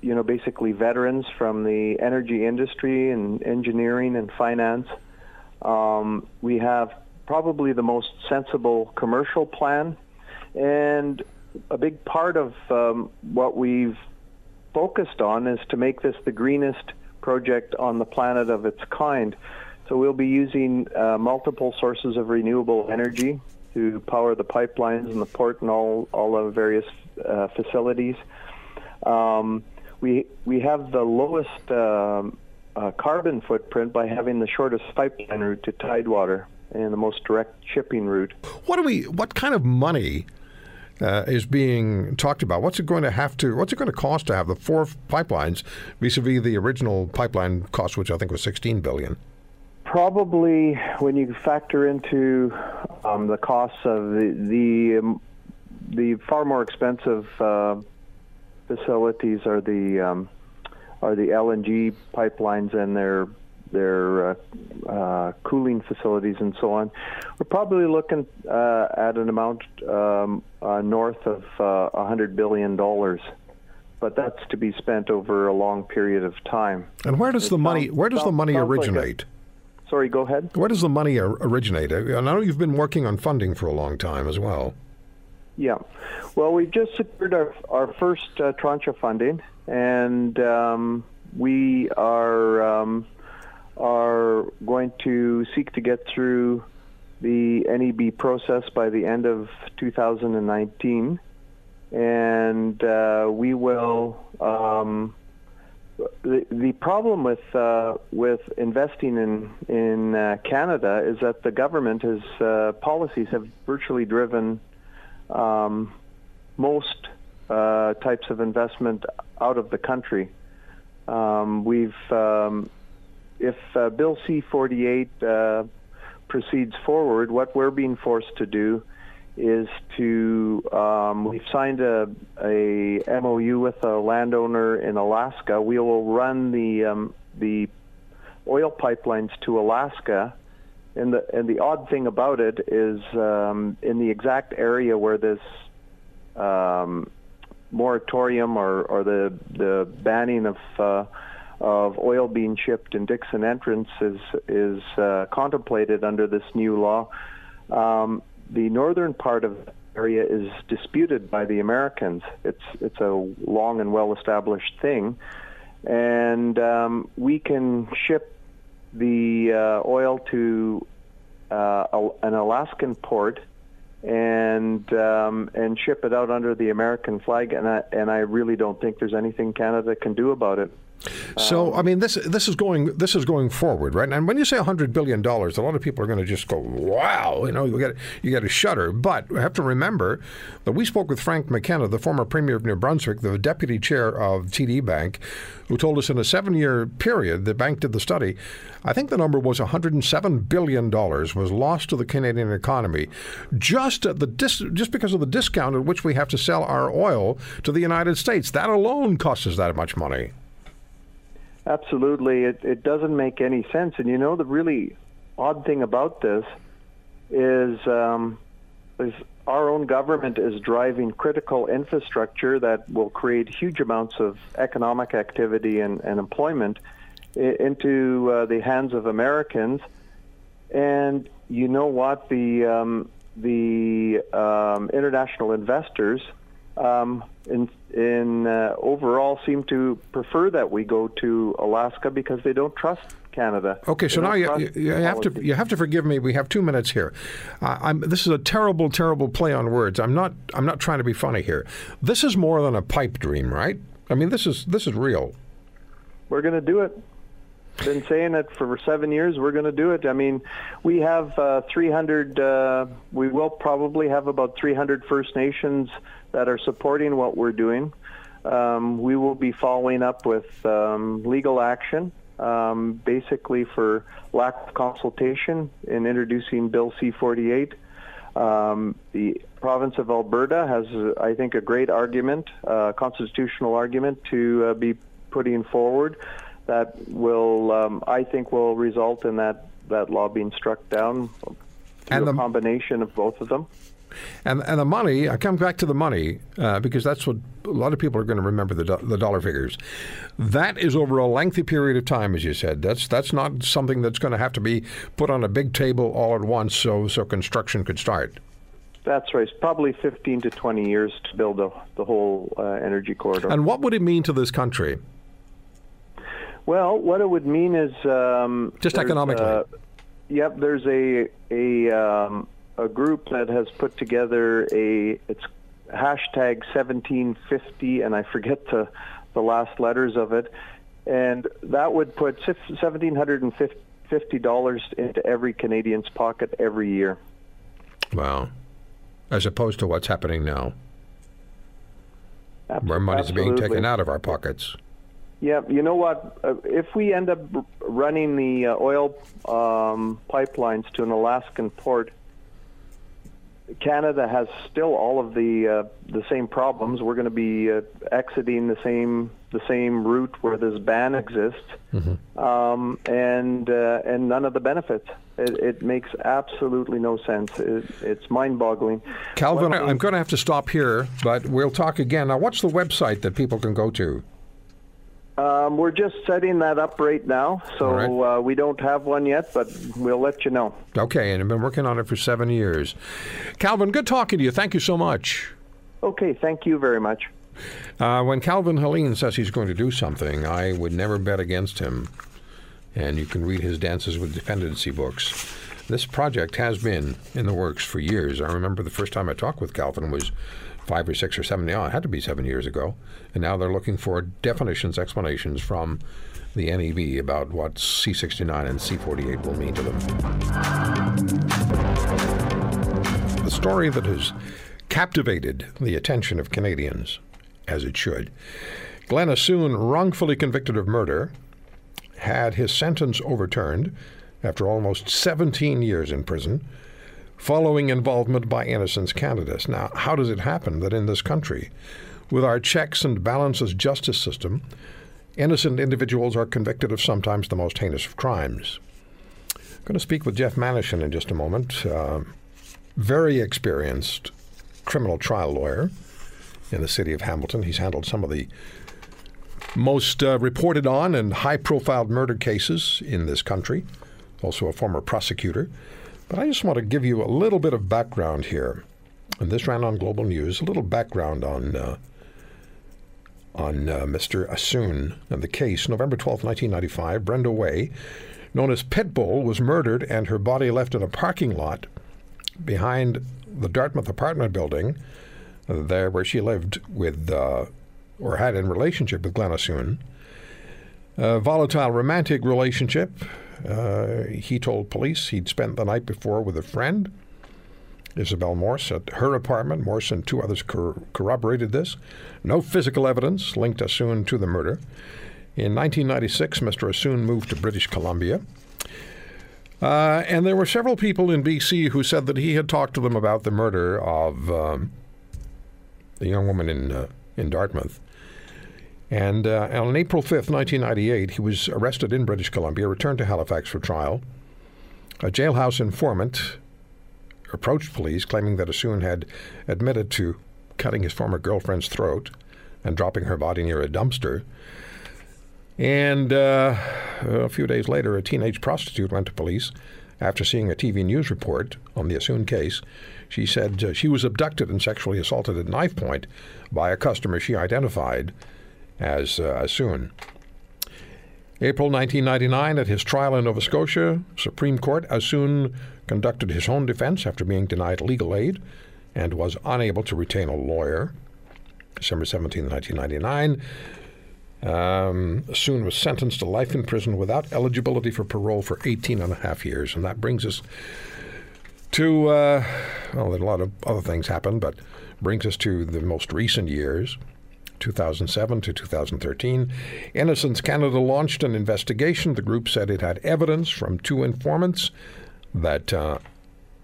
you know, basically veterans from the energy industry and engineering and finance. Um, we have probably the most sensible commercial plan. And a big part of um, what we've focused on is to make this the greenest project on the planet of its kind. So we'll be using uh, multiple sources of renewable energy to power the pipelines and the port and all all the various uh, facilities. Um, we we have the lowest um, uh, carbon footprint by having the shortest pipeline route to Tidewater and the most direct shipping route. What do we? What kind of money uh, is being talked about? What's it going to have to? What's it going to cost to have the four pipelines vis-a-vis the original pipeline cost, which I think was 16 billion? Probably, when you factor into um, the costs of the the, um, the far more expensive uh, facilities are the um, are the LNG pipelines and their their uh, uh, cooling facilities and so on. We're probably looking uh, at an amount um, uh, north of uh, $100 billion, but that's to be spent over a long period of time. And where does it the sounds, money? Where does the money originate? Like Sorry, go ahead. Where does the money originate? I know you've been working on funding for a long time as well. Yeah. Well, we've just secured our, our first uh, tranche of funding, and um, we are um, are going to seek to get through the NEB process by the end of 2019, and uh, we will. Um, the, the problem with uh, with investing in in uh, Canada is that the government has uh, policies have virtually driven um, most uh, types of investment out of the country. Um, we've um, if uh, Bill C-48 uh, proceeds forward, what we're being forced to do is to um, we've signed a, a MOU with a landowner in Alaska. We will run the um, the oil pipelines to Alaska. And the and the odd thing about it is um, in the exact area where this um, moratorium or, or the the banning of uh, of oil being shipped in Dixon Entrance is is uh, contemplated under this new law. Um, the northern part of the area is disputed by the Americans. It's it's a long and well established thing, and um, we can ship the uh, oil to uh, an Alaskan port and um, and ship it out under the American flag. And I and I really don't think there's anything Canada can do about it. So I mean, this this is going this is going forward, right? And when you say hundred billion dollars, a lot of people are going to just go, "Wow!" You know, you get you get a shudder. But we have to remember that we spoke with Frank McKenna, the former premier of New Brunswick, the deputy chair of TD Bank, who told us in a seven-year period, the bank did the study. I think the number was 107 billion dollars was lost to the Canadian economy, just at the dis- just because of the discount at which we have to sell our oil to the United States. That alone costs us that much money. Absolutely. It, it doesn't make any sense. And you know, the really odd thing about this is, um, is our own government is driving critical infrastructure that will create huge amounts of economic activity and, and employment into uh, the hands of Americans. And you know what? The um, the um, international investors um, in, in uh, overall seem to prefer that we go to Alaska because they don't trust Canada. Okay, so now you, you, you have to you have to forgive me. We have two minutes here. Uh, I'm, this is a terrible, terrible play on words. I'm not I'm not trying to be funny here. This is more than a pipe dream, right? I mean, this is this is real. We're going to do it. Been saying it for seven years. We're going to do it. I mean, we have uh, 300. Uh, we will probably have about 300 First Nations that are supporting what we're doing. Um, we will be following up with um, legal action, um, basically for lack of consultation in introducing Bill C-48. Um, the province of Alberta has, uh, I think, a great argument, uh, constitutional argument to uh, be putting forward that will, um, I think, will result in that, that law being struck down through And a the- combination of both of them. And and the money, I come back to the money uh, because that's what a lot of people are going to remember the do- the dollar figures. That is over a lengthy period of time, as you said. That's that's not something that's going to have to be put on a big table all at once, so so construction could start. That's right. It's probably 15 to 20 years to build the, the whole uh, energy corridor. And what would it mean to this country? Well, what it would mean is um, Just economically. uh, yep, there's a a um, a group that has put together a it's hashtag 1750, and I forget the the last letters of it, and that would put 1750 dollars into every Canadian's pocket every year. Wow, as opposed to what's happening now, Abs- where money's being taken out of our pockets. Yeah, you know what? Uh, if we end up running the uh, oil um, pipelines to an Alaskan port, Canada has still all of the uh, the same problems. We're going to be uh, exiting the same the same route where this ban exists, um, and uh, and none of the benefits. It, it makes absolutely no sense. It, it's mind-boggling. Calvin, I'm going to have to stop here, but we'll talk again. Now, what's the website that people can go to? Um, we're just setting that up right now, so right. uh, we don't have one yet, but we'll let you know. Okay, and I've been working on it for seven years. Calvin, good talking to you. Thank you so much. Okay, thank you very much. Uh, when Calvin Helin says he's going to do something, I would never bet against him. And you can read his Dances with Dependency books. This project has been in the works for years. I remember the first time I talked with Calvin was five or six or seven. Yeah, it had to be seven years ago. And now they're looking for definitions, explanations from the NEB about what C69 and C48 will mean to them. The story that has captivated the attention of Canadians, as it should. Glen Assoun, wrongfully convicted of murder, had his sentence overturned after almost 17 years in prison following involvement by Innocence Canada. Now, how does it happen that in this country, with our checks and balances justice system, innocent individuals are convicted of sometimes the most heinous of crimes? I'm going to speak with Jeff Manishen in just a moment. Uh, very experienced criminal trial lawyer in the city of Hamilton. He's handled some of the most uh, reported on and high profile murder cases in this country, also a former prosecutor. But I just want to give you a little bit of background here. And this ran on Global News, a little background on. Uh, on uh, Mr. Assoun and the case. November 12, 1995, Brenda Way, known as Pitbull, was murdered and her body left in a parking lot behind the Dartmouth apartment building, uh, there where she lived with, uh, or had in relationship with Glen Assoun. A volatile romantic relationship. Uh, he told police he'd spent the night before with a friend, Isabel Morse, at her apartment. Morse and two others cor- corroborated this. No physical evidence linked Assoun to the murder. In 1996, Mr. Assoun moved to British Columbia. Uh, and there were several people in BC who said that he had talked to them about the murder of um, the young woman in uh, in Dartmouth. And uh, on April 5th, 1998, he was arrested in British Columbia, returned to Halifax for trial. A jailhouse informant approached police, claiming that Assoun had admitted to cutting his former girlfriend's throat and dropping her body near a dumpster. And uh, a few days later, a teenage prostitute went to police after seeing a TV news report on the Assoun case. She said uh, she was abducted and sexually assaulted at knife point by a customer she identified as uh, Assoun. April 1999, at his trial in Nova Scotia, Supreme Court, Assoun conducted his own defense after being denied legal aid and was unable to retain a lawyer. December 17, 1999, um, Assoun was sentenced to life in prison without eligibility for parole for 18 and a half years. And that brings us to, uh, well, a lot of other things happened, but brings us to the most recent years. 2007 to 2013. Innocence Canada launched an investigation. The group said it had evidence from two informants that uh,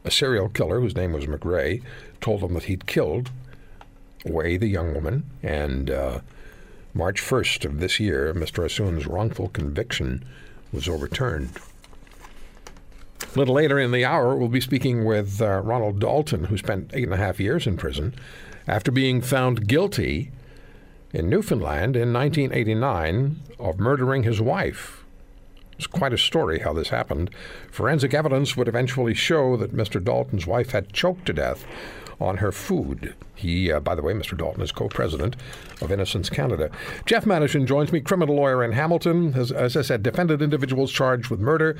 a serial killer, whose name was McGray, told them that he'd killed Way, the young woman, and uh, March 1st of this year, Mr. Assoun's wrongful conviction was overturned. A little later in the hour, we'll be speaking with uh, Ronald Dalton, who spent eight and a half years in prison after being found guilty in Newfoundland in 1989 of murdering his wife. It's quite a story how this happened. Forensic evidence would eventually show that Mr. Dalton's wife had choked to death on her food. He, uh, by the way, Mr. Dalton is co-president of Innocence Canada. Jeff Manishen joins me, criminal lawyer in Hamilton. As, as I said, defended individuals charged with murder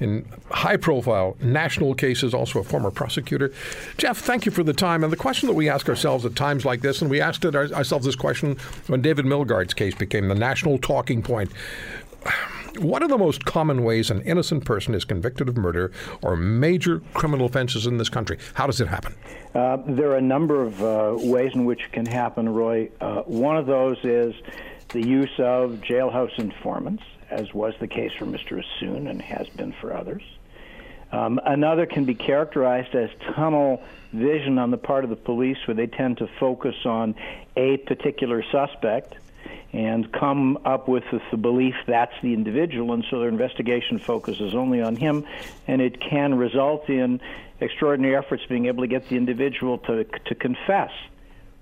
in high-profile national cases, also a former prosecutor. Jeff, thank you for the time. And the question that we ask ourselves at times like this, and we asked it ourselves this question when David Milgaard's case became the national talking point. What are the most common ways an innocent person is convicted of murder or major criminal offenses in this country? How does it happen? Uh, there are a number of uh, ways in which it can happen, Roy. Uh, one of those is the use of jailhouse informants, as was the case for Mr. Assoun and has been for others. Um, another can be characterized as tunnel vision on the part of the police, where they tend to focus on a particular suspect and come up with the belief that's the individual, and so their investigation focuses only on him, and it can result in extraordinary efforts being able to get the individual to to confess,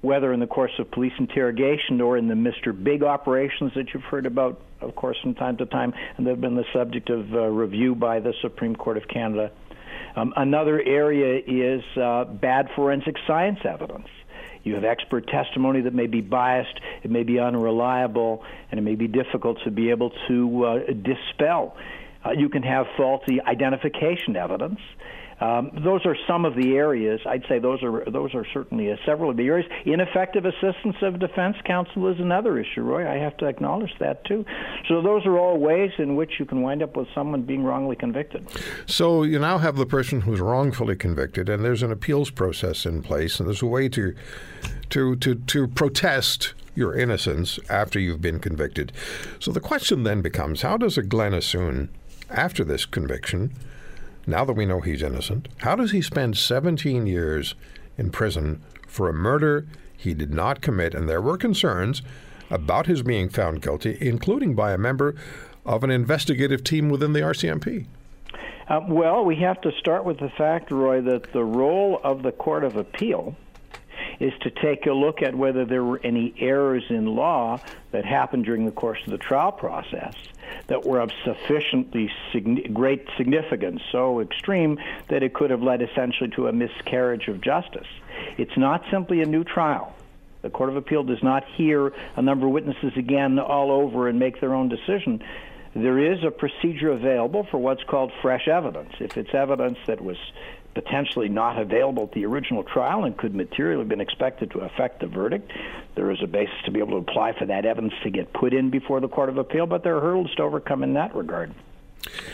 whether in the course of police interrogation or in the Mr. Big operations that you've heard about, of course, from time to time, and they've been the subject of uh, review by the Supreme Court of Canada. Um, another area is uh, bad forensic science evidence. You have expert testimony that may be biased, it may be unreliable, and it may be difficult to be able to uh, dispel. Uh, you can have faulty identification evidence. Um, those are some of the areas. I'd say those are those are certainly uh, several of the areas. Ineffective assistance of defense counsel is another issue, Roy. I have to acknowledge that too. So those are all ways in which you can wind up with someone being wrongly convicted. So you now have the person who's wrongfully convicted, and there's an appeals process in place, and there's a way to to to to protest your innocence after you've been convicted. So the question then becomes: How does a Glen Assoun, after this conviction? Now that we know he's innocent, how does he spend 17 years in prison for a murder he did not commit? And there were concerns about his being found guilty, including by a member of an investigative team within the RCMP. Uh, well, we have to start with the fact, Roy, that the role of the Court of Appeal is to take a look at whether there were any errors in law that happened during the course of the trial process that were of sufficiently sig- great significance, so extreme that it could have led essentially to a miscarriage of justice. It's not simply a new trial. The Court of Appeal does not hear a number of witnesses again all over and make their own decision. There is a procedure available for what's called fresh evidence. If it's evidence that was potentially not available at the original trial and could materially have been expected to affect the verdict. There is a basis to be able to apply for that evidence to get put in before the Court of Appeal, but there are hurdles to overcome in that regard.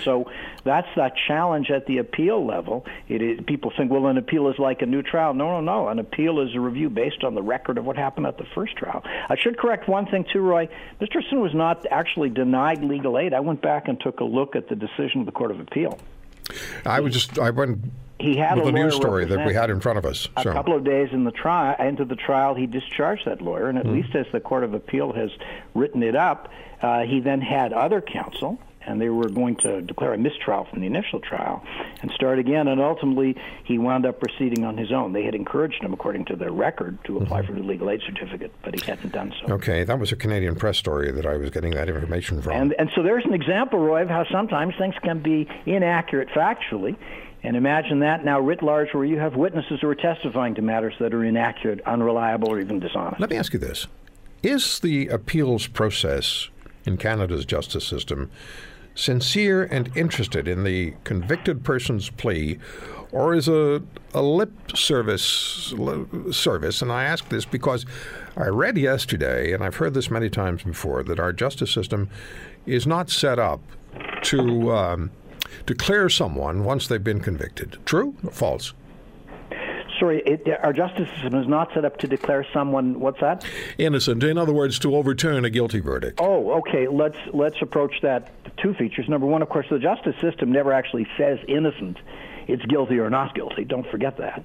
So that's that challenge at the appeal level. It is, people think, well, an appeal is like a new trial. No, no, no. An appeal is a review based on the record of what happened at the first trial. I should correct one thing too, Roy. Mr. Assoun was not actually denied legal aid. I went back and took a look at the decision of the Court of Appeal. I was just I went he had with a the news story that we had in front of us. A couple of days in the trial, into the trial, he discharged that lawyer, and at mm least as the Court of Appeal has written it up, uh, he then had other counsel and they were going to declare a mistrial from the initial trial and start again. And ultimately, he wound up proceeding on his own. They had encouraged him, according to their record, to apply mm-hmm. for the legal aid certificate, but he hadn't done so. Okay, that was a Canadian press story that I was getting that information from. And, and so there's an example, Roy, of how sometimes things can be inaccurate factually. And imagine that now writ large, where you have witnesses who are testifying to matters that are inaccurate, unreliable, or even dishonest. Let me ask you this Is the appeals process in Canada's justice system sincere and interested in the convicted person's plea, or is a, a lip service service? And I ask this because I read yesterday, and I've heard this many times before, that our justice system is not set up to um, to clear someone once they've been convicted. True or false? sorry, it, our justice system is not set up to declare someone what's that? Innocent. In other words, to overturn a guilty verdict. Oh, okay. Let's let's approach that two features. Number one, of course, the justice system never actually says innocent. It's guilty or not guilty. Don't forget that.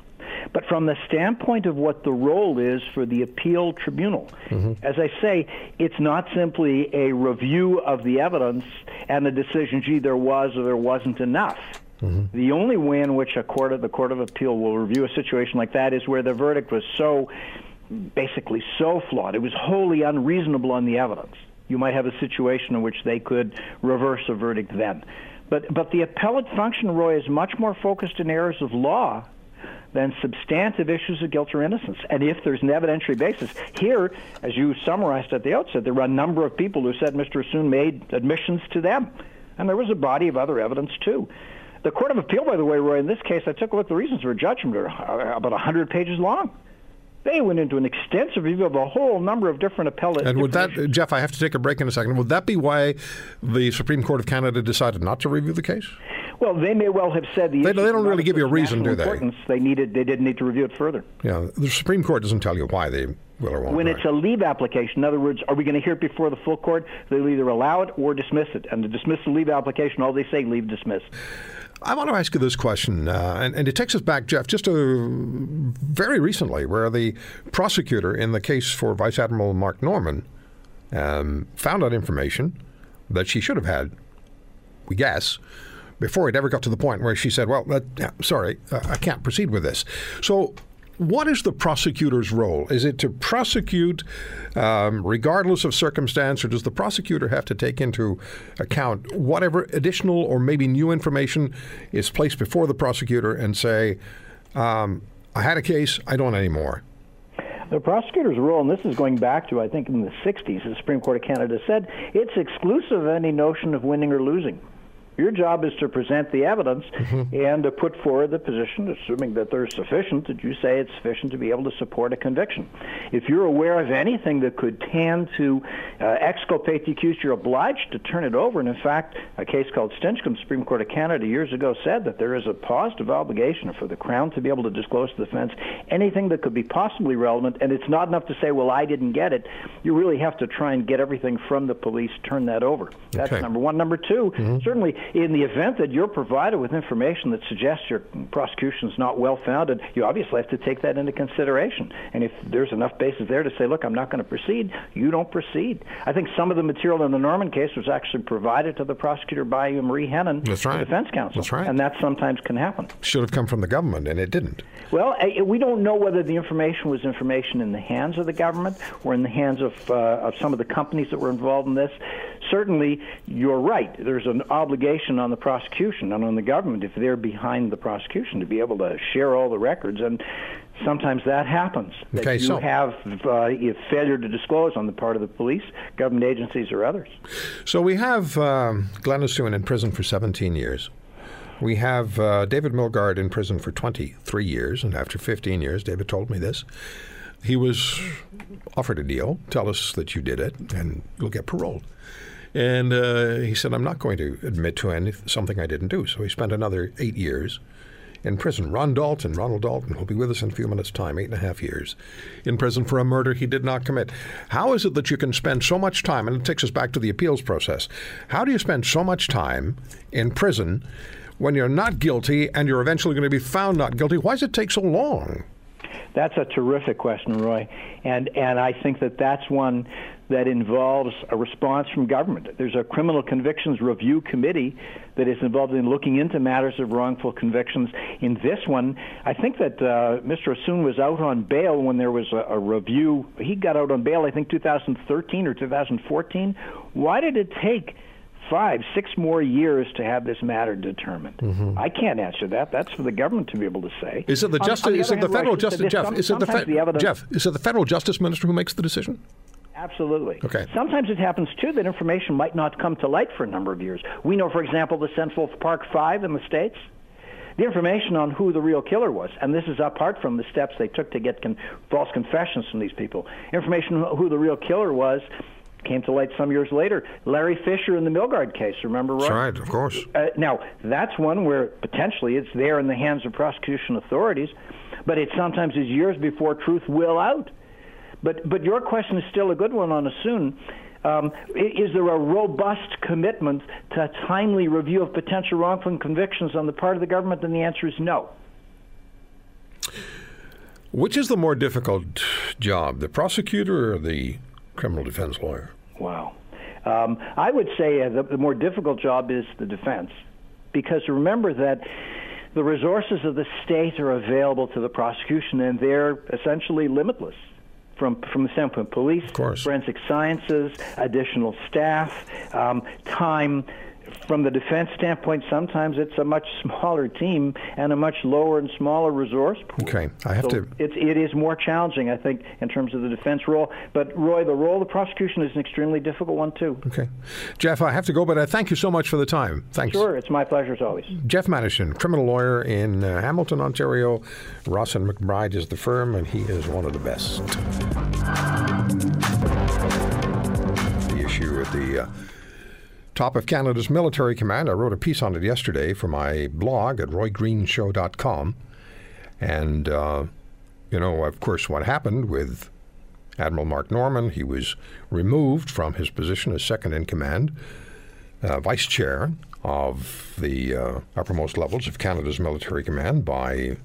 But from the standpoint of what the role is for the appeal tribunal, mm-hmm. as I say, it's not simply a review of the evidence and a decision, gee, there was or there wasn't enough. Mm-hmm. The only way in which a court of the Court of Appeal will review a situation like that is where the verdict was so basically so flawed. It was wholly unreasonable on the evidence. You might have a situation in which they could reverse a verdict then. But but the appellate function, Roy, is much more focused in areas of law than substantive issues of guilt or innocence. And if there's an evidentiary basis, here, as you summarized at the outset, there were a number of people who said Mr. Assoun made admissions to them. And there was a body of other evidence, too. The Court of Appeal, by the way, Roy, in this case, I took a look at the reasons for judgment are about 100 pages long. They went into an extensive review of a whole number of different appellate. And would that. Jeff? I have to take a break in a second. Would that be why the Supreme Court of Canada decided not to review the case? Well, they may well have said the they, they don't really give you a reason, do they? They needed, they didn't need to review it further. Yeah, the Supreme Court doesn't tell you why they will or won't. When it's a leave application, in other words, are we going to hear it before the full court? They'll either allow it or dismiss it. And to dismiss the leave application, all they say, leave dismiss. I want to ask you this question, uh, and, and, it takes us back, Jeff, just to very recently, where the prosecutor in the case for Vice Admiral Mark Norman um, found out information that she should have had, we guess, before it ever got to the point where she said, "Well, sorry, uh, I can't proceed with this." So what is the prosecutor's role? Is it to prosecute um, regardless of circumstance, or does the prosecutor have to take into account whatever additional or maybe new information is placed before the prosecutor and say, um, I had a case, I don't anymore? The prosecutor's role, and this is going back to, I think, in the 60s, the Supreme Court of Canada said it's exclusive of any notion of winning or losing. Your job is to present the evidence mm-hmm. and to put forward the position, assuming that there's sufficient, that you say it's sufficient to be able to support a conviction. If you're aware of anything that could tend to uh, exculpate the accused, you're obliged to turn it over. And in fact, a case called Stinchcombe, Supreme Court of Canada years ago said that there is a positive obligation for the Crown to be able to disclose to the defense anything that could be possibly relevant. And it's not enough to say, well, I didn't get it. You really have to try and get everything from the police, turn that over. That's okay. number one. Number 2 mm-hmm. certainly in the event that you're provided with information that suggests your prosecution is not well founded, you obviously have to take that into consideration. And if there's enough basis there to say, look, I'm not going to proceed, you don't proceed. I think some of the material in the Norman case was actually provided to the prosecutor by Marie Henein, That's right. the defense counsel. That's right. And that sometimes can happen. Should have come from the government, and it didn't. Well, we don't know whether the information was information in the hands of the government or in the hands of, uh, of some of the companies that were involved in this certainly you're right. There's an obligation on the prosecution and on the government if they're behind the prosecution to be able to share all the records and sometimes that happens. That okay, you so have uh, failure to disclose on the part of the police, government agencies, or others. So we have um, Glen in prison for 17 years. We have uh, David Milgaard in prison for 23 years, and after 15 years, David told me this. He was offered a deal. Tell us that you did it, and you'll get paroled. And uh, he said, I'm not going to admit to any, something I didn't do. So he spent another eight years in prison. Ron Dalton, Ronald Dalton, will be with us in a few minutes' time, eight and a half years in prison for a murder he did not commit. How is it that you can spend so much time, and it takes us back to the appeals process, how do you spend so much time in prison when you're not guilty and you're eventually going to be found not guilty? Why does it take so long? That's a terrific question, Roy, and and I think that that's one that involves a response from government. There's a criminal convictions review committee that is involved in looking into matters of wrongful convictions. In this one, I think that uh, Mr. Assoun was out on bail when there was a, a review. He got out on bail, I think, 2013 or 2014. Why did it take? Five, six more years to have this matter determined. Mm-hmm. I can't answer that. That's for the government to be able to say. Is it the justice? Is it the federal justice? Jeff, is it the, fe- the Jeff? Is it the federal justice minister who makes the decision? Absolutely. Okay. Sometimes it happens too that information might not come to light for a number of years. We know, for example, the Central Park Five in the states. The information on who the real killer was, and this is apart from the steps they took to get con- false confessions from these people. Information on who the real killer was came to light some years later. Larry Fisher in the Milgaard case, remember, Roy? That's right, of course. Uh, now, that's one where potentially it's there in the hands of prosecution authorities, but it sometimes is years before truth will out. But but your question is still a good one on Assoun. Um, is there a robust commitment to timely review of potential wrongful convictions on the part of the government? And the answer is no. Which is the more difficult job, the prosecutor or the criminal defense lawyer? Wow. Um, I would say uh, the, the more difficult job is the defense, because remember that the resources of the state are available to the prosecution, and they're essentially limitless from from the standpoint of police, of forensic sciences, additional staff, um, time. From the defense standpoint, sometimes it's a much smaller team and a much lower and smaller resource pool. Okay, I have so to. It's it is more challenging, I think, in terms of the defense role. But Roy, the role of the prosecution is an extremely difficult one too. Okay, Jeff, I have to go, but I thank you so much for the time. Thanks. Sure, it's my pleasure as always. Jeff Manishen, criminal lawyer in uh, Hamilton, Ontario. Ross and McBride is the firm, and he is one of the best. The issue at the uh, top of Canada's military command. I wrote a piece on it yesterday for my blog at roygreenshow.com. And, uh, you know, of course, what happened with Admiral Mark Norman, he was removed from his position as second in command, uh, vice chair of the uh, uppermost levels of Canada's military command by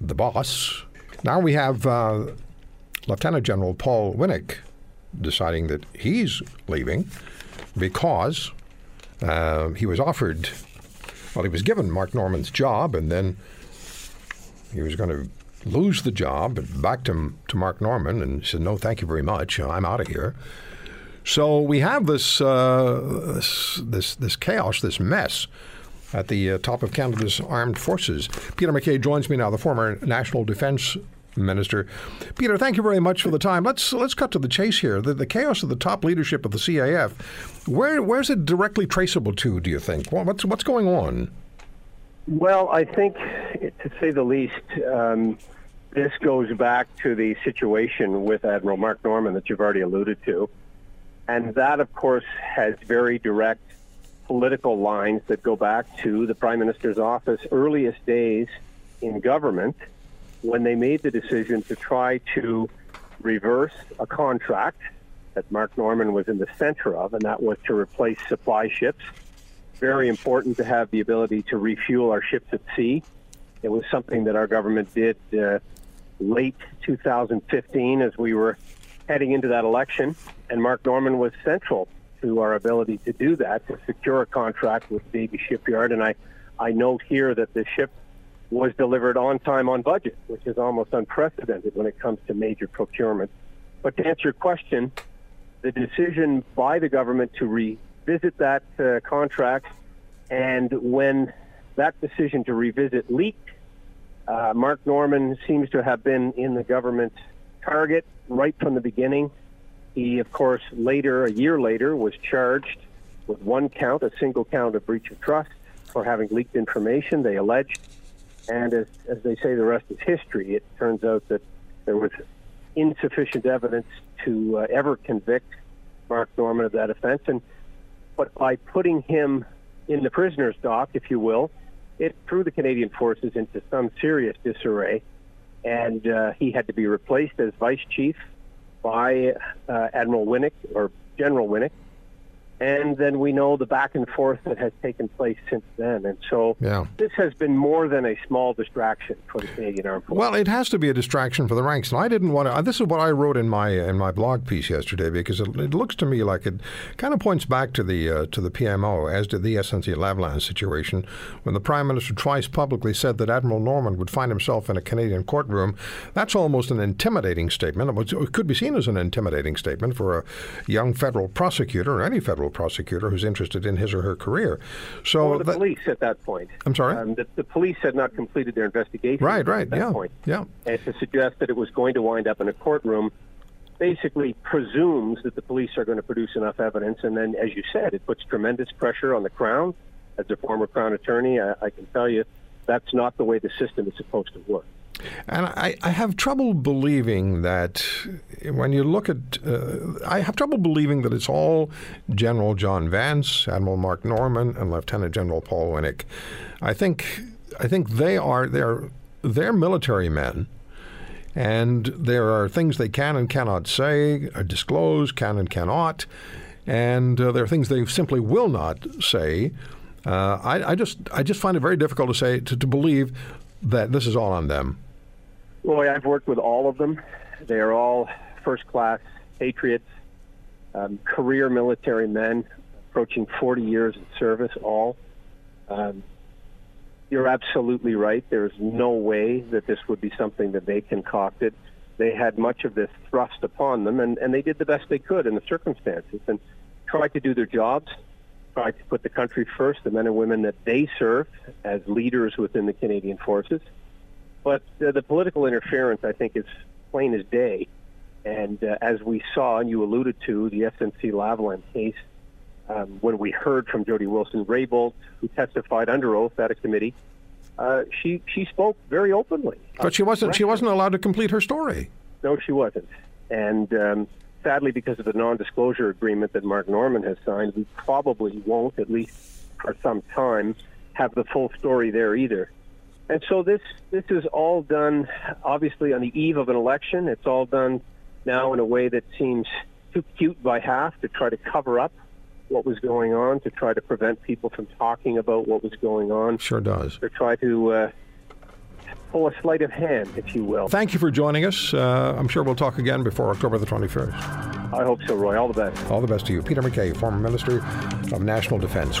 the boss. Now we have uh, Lieutenant General Paul Wynnyk deciding that he's leaving because uh, he was offered, well, he was given Mark Norman's job, and then he was going to lose the job and back to, to Mark Norman, and said, "No, thank you very much. I'm out of here." So we have this uh, this, this, this chaos, this mess at the uh, top of Canada's armed forces. Peter MacKay joins me now, the former National Defense Minister. Peter, thank you very much for the time. Let's let's cut to the chase here. The, the chaos of the top leadership of the CAF, where where's it directly traceable to? Do you think? What's what's going on? Well, I think, to say the least, um, this goes back to the situation with Admiral Mark Norman that you've already alluded to, and that, of course, has very direct political lines that go back to the Prime Minister's office earliest days in government when they made the decision to try to reverse a contract that Mark Norman was in the center of, and that was to replace supply ships. Very important to have the ability to refuel our ships at sea. It was something that our government did uh, late 2015 as we were heading into that election, and Mark Norman was central to our ability to do that, to secure a contract with Davie Shipyard. And I, I note here that the ship was delivered on time, on budget, which is almost unprecedented when it comes to major procurement. But to answer your question, the decision by the government to revisit that uh, contract, and when that decision to revisit leaked, uh, Mark Norman seems to have been in the government target right from the beginning. He, of course, later, a year later, was charged with one count, a single count of breach of trust for having leaked information. They alleged and as, as they say, the rest is history. It turns out that there was insufficient evidence to uh, ever convict Mark Norman of that offense. And but by putting him in the prisoner's dock, if you will, it threw the Canadian forces into some serious disarray, and uh, he had to be replaced as vice chief by uh, Admiral Wynnyk or General Wynnyk. And then we know the back and forth that has taken place since then. And so Yeah. this has been more than a small distraction for the Canadian Armed Forces. Well, it has to be a distraction for the ranks, and I didn't want to. This is what I wrote in my in my blog piece yesterday because it, it looks to me like it kind of points back to the uh, to the PMO, as did the SNC Lavalin situation, when the Prime Minister twice publicly said that Admiral Norman would find himself in a Canadian courtroom. That's almost an intimidating statement. It, it could be seen as an intimidating statement for a young federal prosecutor or any federal prosecutor who's interested in his or her career. So or the that- police at that point. I'm sorry? Um, the, the police had not completed their investigation. Right, at right, that yeah, point. yeah. And to suggest that it was going to wind up in a courtroom basically presumes that the police are going to produce enough evidence. And then, as you said, it puts tremendous pressure on the Crown. As a former Crown attorney, I, I can tell you that's not the way the system is supposed to work. And I, I have trouble believing that when you look at, uh, I have trouble believing that it's all General John Vance, Admiral Mark Norman, and Lieutenant General Paul Wynnyk. I think, I think they are they're they're military men, and there are things they can and cannot say, or disclose, can and cannot, and uh, there are things they simply will not say. Uh, I, I just I just find it very difficult to say to, to believe that this is all on them. I've worked with all of them. They are all first class patriots, um, career military men, approaching 40 years in service, all. Um, you're absolutely right. There's no way that this would be something that they concocted. They had much of this thrust upon them, and, and they did the best they could in the circumstances and tried to do their jobs, tried to put the country first, the men and women that they serve as leaders within the Canadian forces. But uh, the political interference, I think, is plain as day. And uh, as we saw, and you alluded to, the SNC Lavalin case, um, when we heard from Jody Wilson Raybould, who testified under oath at a committee, uh, she she spoke very openly. But she wasn't. She wasn't allowed to complete her story. No, she wasn't. And um, sadly, because of the non-disclosure agreement that Mark Norman has signed, we probably won't, at least for some time, have the full story there either. And so this this is all done, obviously, on the eve of an election. It's all done now in a way that seems too cute by half to try to cover up what was going on, to try to prevent people from talking about what was going on, Sure does. to try to uh, pull a sleight of hand, if you will. Thank you for joining us. Uh, I'm sure we'll talk again before October the 21st. I hope so, Roy. All the best. All the best to you. Peter MacKay, former Minister of National Defense.